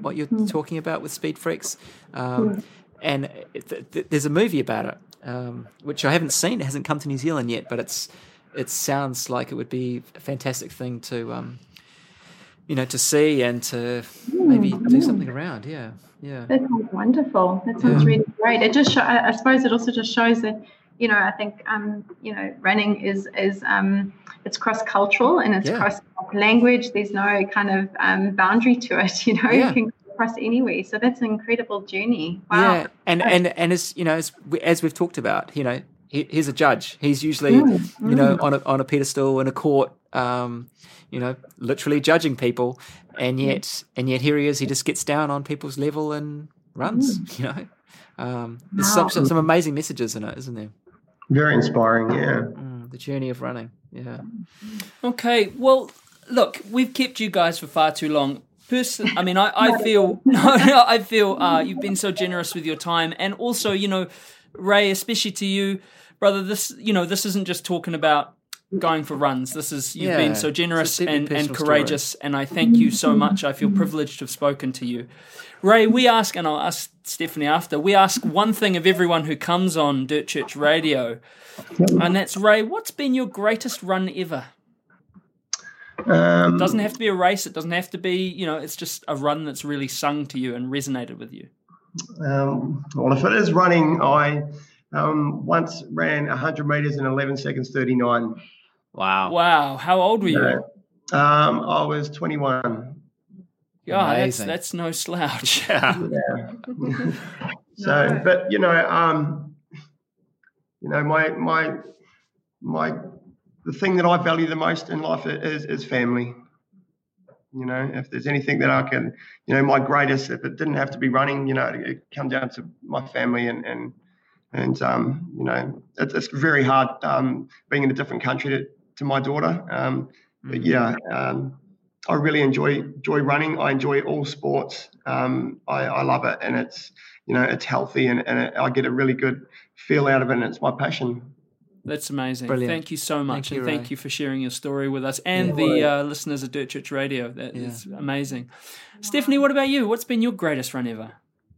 what you're talking about with Speed Freaks, um, and th- th- there's a movie about it, um, which I haven't seen. It hasn't come to New Zealand yet, but it's it sounds like it would be a fantastic thing to um, you know to see and to maybe do something around. Yeah, yeah. That sounds wonderful. That sounds really great. It just, show, I I suppose, it also just shows that, you know, I think, um, you know, running is is um, it's cross cultural and it's Yeah. cross language. There's no kind of um, boundary to it. You know, Yeah. you can cross across anywhere. So that's an incredible journey. Wow. Yeah, and and and as you know, as we, as we've talked about, you know, he, he's a judge. He's usually, Mm, you know, on a on a pedestal in a court, um, you know, literally judging people, and yet and yet here he is. He just gets down on people's level and runs. You know, um, there's some, some some amazing messages in it, isn't there? Very inspiring. Yeah. Mm, the journey of running. Yeah. Okay, well, look, we've kept you guys for far too long. Person, I mean, I, I feel, no, no, I feel uh, you've been so generous with your time, and also, you know, Ray, especially to you, brother. This, you know, this isn't just talking about going for runs. This is you've Yeah, been so generous and, and personal courageous, and I thank you so much. I feel privileged to have spoken to you. Ray, we ask, and I'll ask Stephanie after, we ask one thing of everyone who comes on Dirt Church Radio, and that's Ray, what's been your greatest run ever? Um, It doesn't have to be a race. It doesn't have to be, you know, it's just a run that's really sung to you and resonated with you. Um, well, if it is running, I um, once ran 100 meters in 11 seconds 39. Wow. Wow. How old were you? Um, I was 21. Yeah, that's, that's no slouch. Yeah. So, but you know, um, you know, my my my the thing that I value the most in life is is family. You know, if there's anything that I can, you know, my greatest, if it didn't have to be running, you know, it, it come down to my family and and and um, you know, it's, it's very hard um, being in a different country to, to my daughter. Um, but yeah, um, I really enjoy enjoy running. I enjoy all sports. Um, I, I love it, and it's you know it's healthy, and, and it, I get a really good feel out of it, and it's my passion. That's amazing. Brilliant. Thank you so much. Thank you, and thank Ray. you for sharing your story with us and Yeah. the uh, listeners of Dirt Church Radio. That Yeah. is amazing. Stephanie, what about you? What's been your greatest run ever?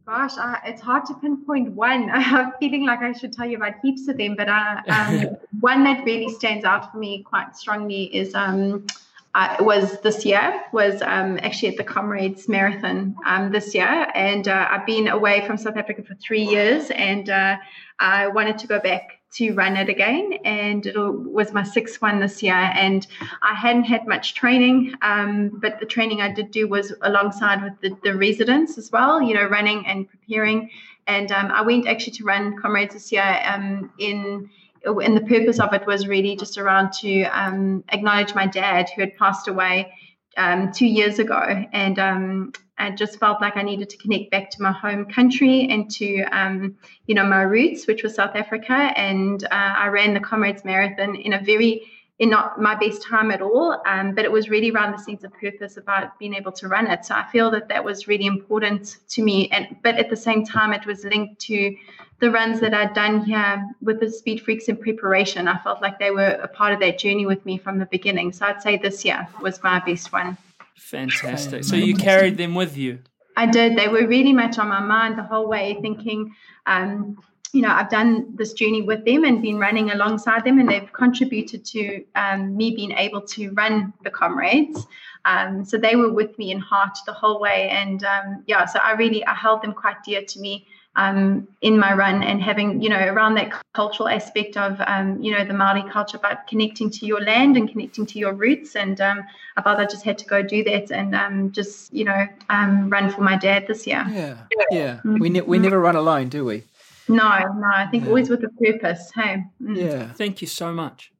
Gosh, I, it's hard to pinpoint one. I'm feeling like I should tell you about heaps of them, but uh, um, one that really stands out for me quite strongly is um, uh, was this year was um, actually at the Comrades Marathon um, this year, and uh, I've been away from South Africa for three years, and uh, I wanted to go back to run it again, and it was my sixth one this year, and I hadn't had much training, um, but the training I did do was alongside with the, the residents as well, you know, running and preparing. And um, I went actually to run Comrades this year um, in and the purpose of it was really just around to um, acknowledge my dad who had passed away um, two years ago, and um, I just felt like I needed to connect back to my home country and to um, you know my roots, which was South Africa, and uh, I ran the Comrades Marathon in a very in not my best time at all, um, but it was really around the sense of purpose about being able to run it. So I feel that that was really important to me, and but at the same time, it was linked to the runs that I'd done here with the Speed Freaks in preparation. I felt like they were a part of that journey with me from the beginning. So I'd say this year was my best one. Fantastic. So you carried them with you. I did. They were really much on my mind the whole way, thinking, um, you know, I've done this journey with them and been running alongside them, and they've contributed to um, me being able to run the comrades. Um, so they were with me in heart the whole way, and um, yeah, so I really I held them quite dear to me um, in my run, and having you know around that cultural aspect of um, you know the Maori culture, but connecting to your land and connecting to your roots, and um, I thought I just had to go do that and um, just you know run for my dad this year. Yeah, yeah. Mm-hmm. We ne- we never run alone, do we? No, no. I think yeah. always with a purpose. Hey. Mm. Yeah. Thank you so much.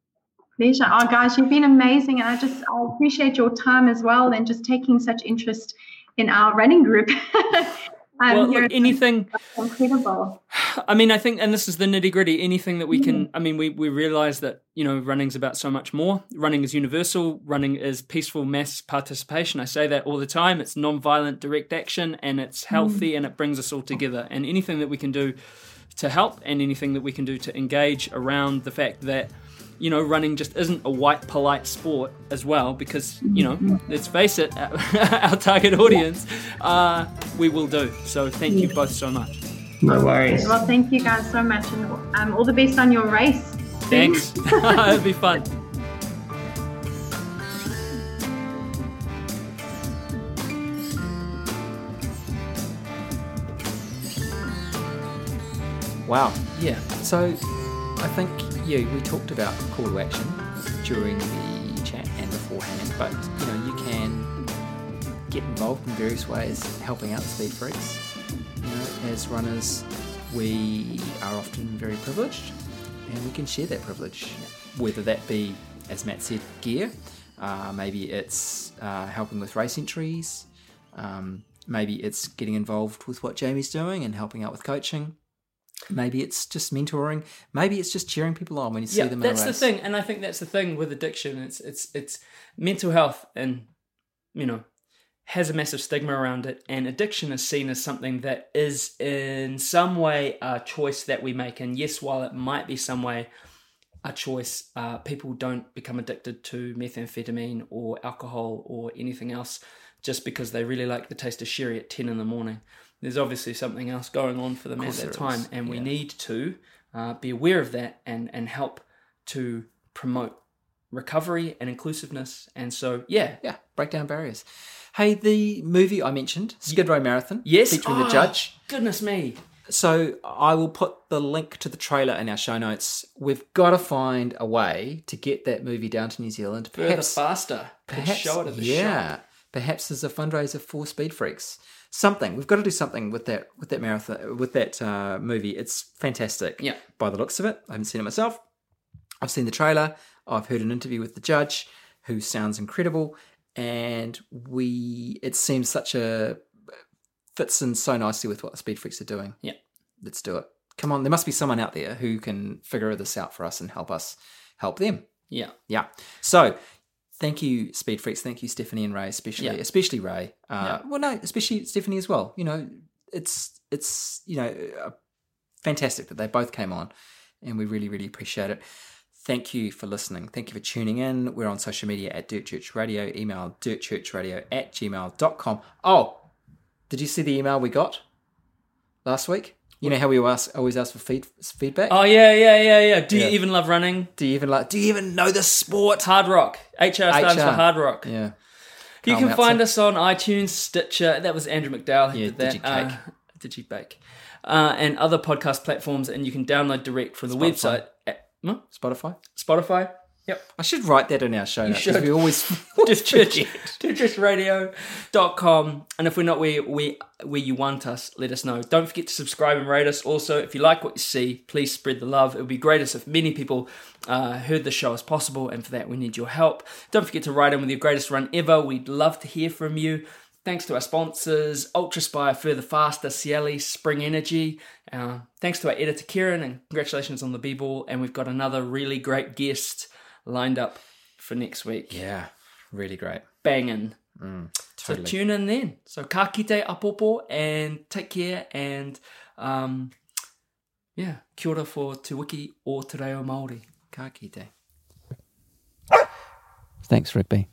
Pleasure. Oh, guys, you've been amazing, and I just I appreciate your time as well, and just taking such interest in our running group. um, well, look, anything incredible. I mean, I think, and this is the nitty gritty. Anything that we mm can, I mean, we we realize that you know, running's about so much more. Running is universal. Running is peaceful mass participation. I say that all the time. It's non-violent direct action, and it's healthy, mm and it brings us all together. And anything that we can do to help and anything that we can do to engage around the fact that you know running just isn't a white polite sport as well because you know let's face it our target audience uh, we will do. So thank you both so much. No worries. Well thank you guys so much and um, all the best on your race. Thanks. It'll be fun. Wow. Yeah. So I think, yeah, we talked about call to action during the chat and beforehand, but you know, you can get involved in various ways helping out Speed Freaks. You know, as runners, we are often very privileged and we can share that privilege, whether that be, as Matt said, gear, uh, maybe it's uh, helping with race entries, um, maybe it's getting involved with what Jamie's doing and helping out with coaching. Maybe it's just mentoring. Maybe it's just cheering people on when you see them. yeah, them. that's the thing, and I think that's the thing with addiction. It's it's it's mental health, and you know, has a massive stigma around it. And addiction is seen as something that is in some way a choice that we make. And yes, while it might be some way a choice, uh, people don't become addicted to methamphetamine or alcohol or anything else just because they really like the taste of sherry at ten in the morning there's obviously something else going on for them at that time, is. and we need to uh, be aware of that and and help to promote recovery and inclusiveness. And so, yeah, yeah, break down barriers. Hey, the movie I mentioned, Skid Row Marathon, yes, featuring oh, the judge. Goodness me. So I will put the link to the trailer in our show notes. We've got to find a way to get that movie down to New Zealand. Perhaps Further faster. Perhaps show it at the yeah. Perhaps as a fundraiser for Speed Freaks something. We've got to do something with that with that marathon with that uh, movie. It's fantastic. Yeah. By the looks of it, I haven't seen it myself. I've seen the trailer. I've heard an interview with the judge, who sounds incredible, and we it seems such a fits in so nicely with what the Speed Freaks are doing. Yeah. Let's do it. Come on, there must be someone out there who can figure this out for us and help us help them. Yeah. Yeah. So thank you, Speed Freaks. Thank you, Stephanie and Ray, especially, yeah. especially Ray. Uh, yeah. Well, no, especially Stephanie as well. You know, it's it's you know uh, fantastic that they both came on, and we really really appreciate it. Thank you for listening. Thank you for tuning in. We're on social media at Dirt Church Radio. Email dirtchurchradio at gmail.com. Oh, did you see the email we got last week? You know how we ask, always ask for feed, feedback? Oh yeah, yeah, yeah, yeah. Do yeah. you even love running? Do you even like? Do you even know the sport? Hard Rock. HR stands HR. for hard rock. Yeah. You can find us on iTunes, Stitcher. That was Andrew McDowell. Yeah, did that. Digicake. Uh, Digibake. Uh, and other podcast platforms, and you can download direct from the Spotify. website. At, huh? Spotify. Spotify. Yep. I should write that in our show notes. We always just church, churchradio.com. And if we're not where, where, where you want us, let us know. Don't forget to subscribe and rate us. Also, if you like what you see, please spread the love. It would be greatest if many people uh, heard the show as possible. And for that, we need your help. Don't forget to write in with your greatest run ever. We'd love to hear from you. Thanks to our sponsors, Ultraspire, Further Faster, Cialis, Spring Energy. Uh, thanks to our editor, Kieran, and congratulations on the B-Ball. And we've got another really great guest lined up for next week. Yeah, really great. Banging. Mm, totally. So tune in then. So ka kite apopo and take care and um, yeah, kia ora for Te Wiki o Te Reo Māori. Ka kite. Thanks, Rigby.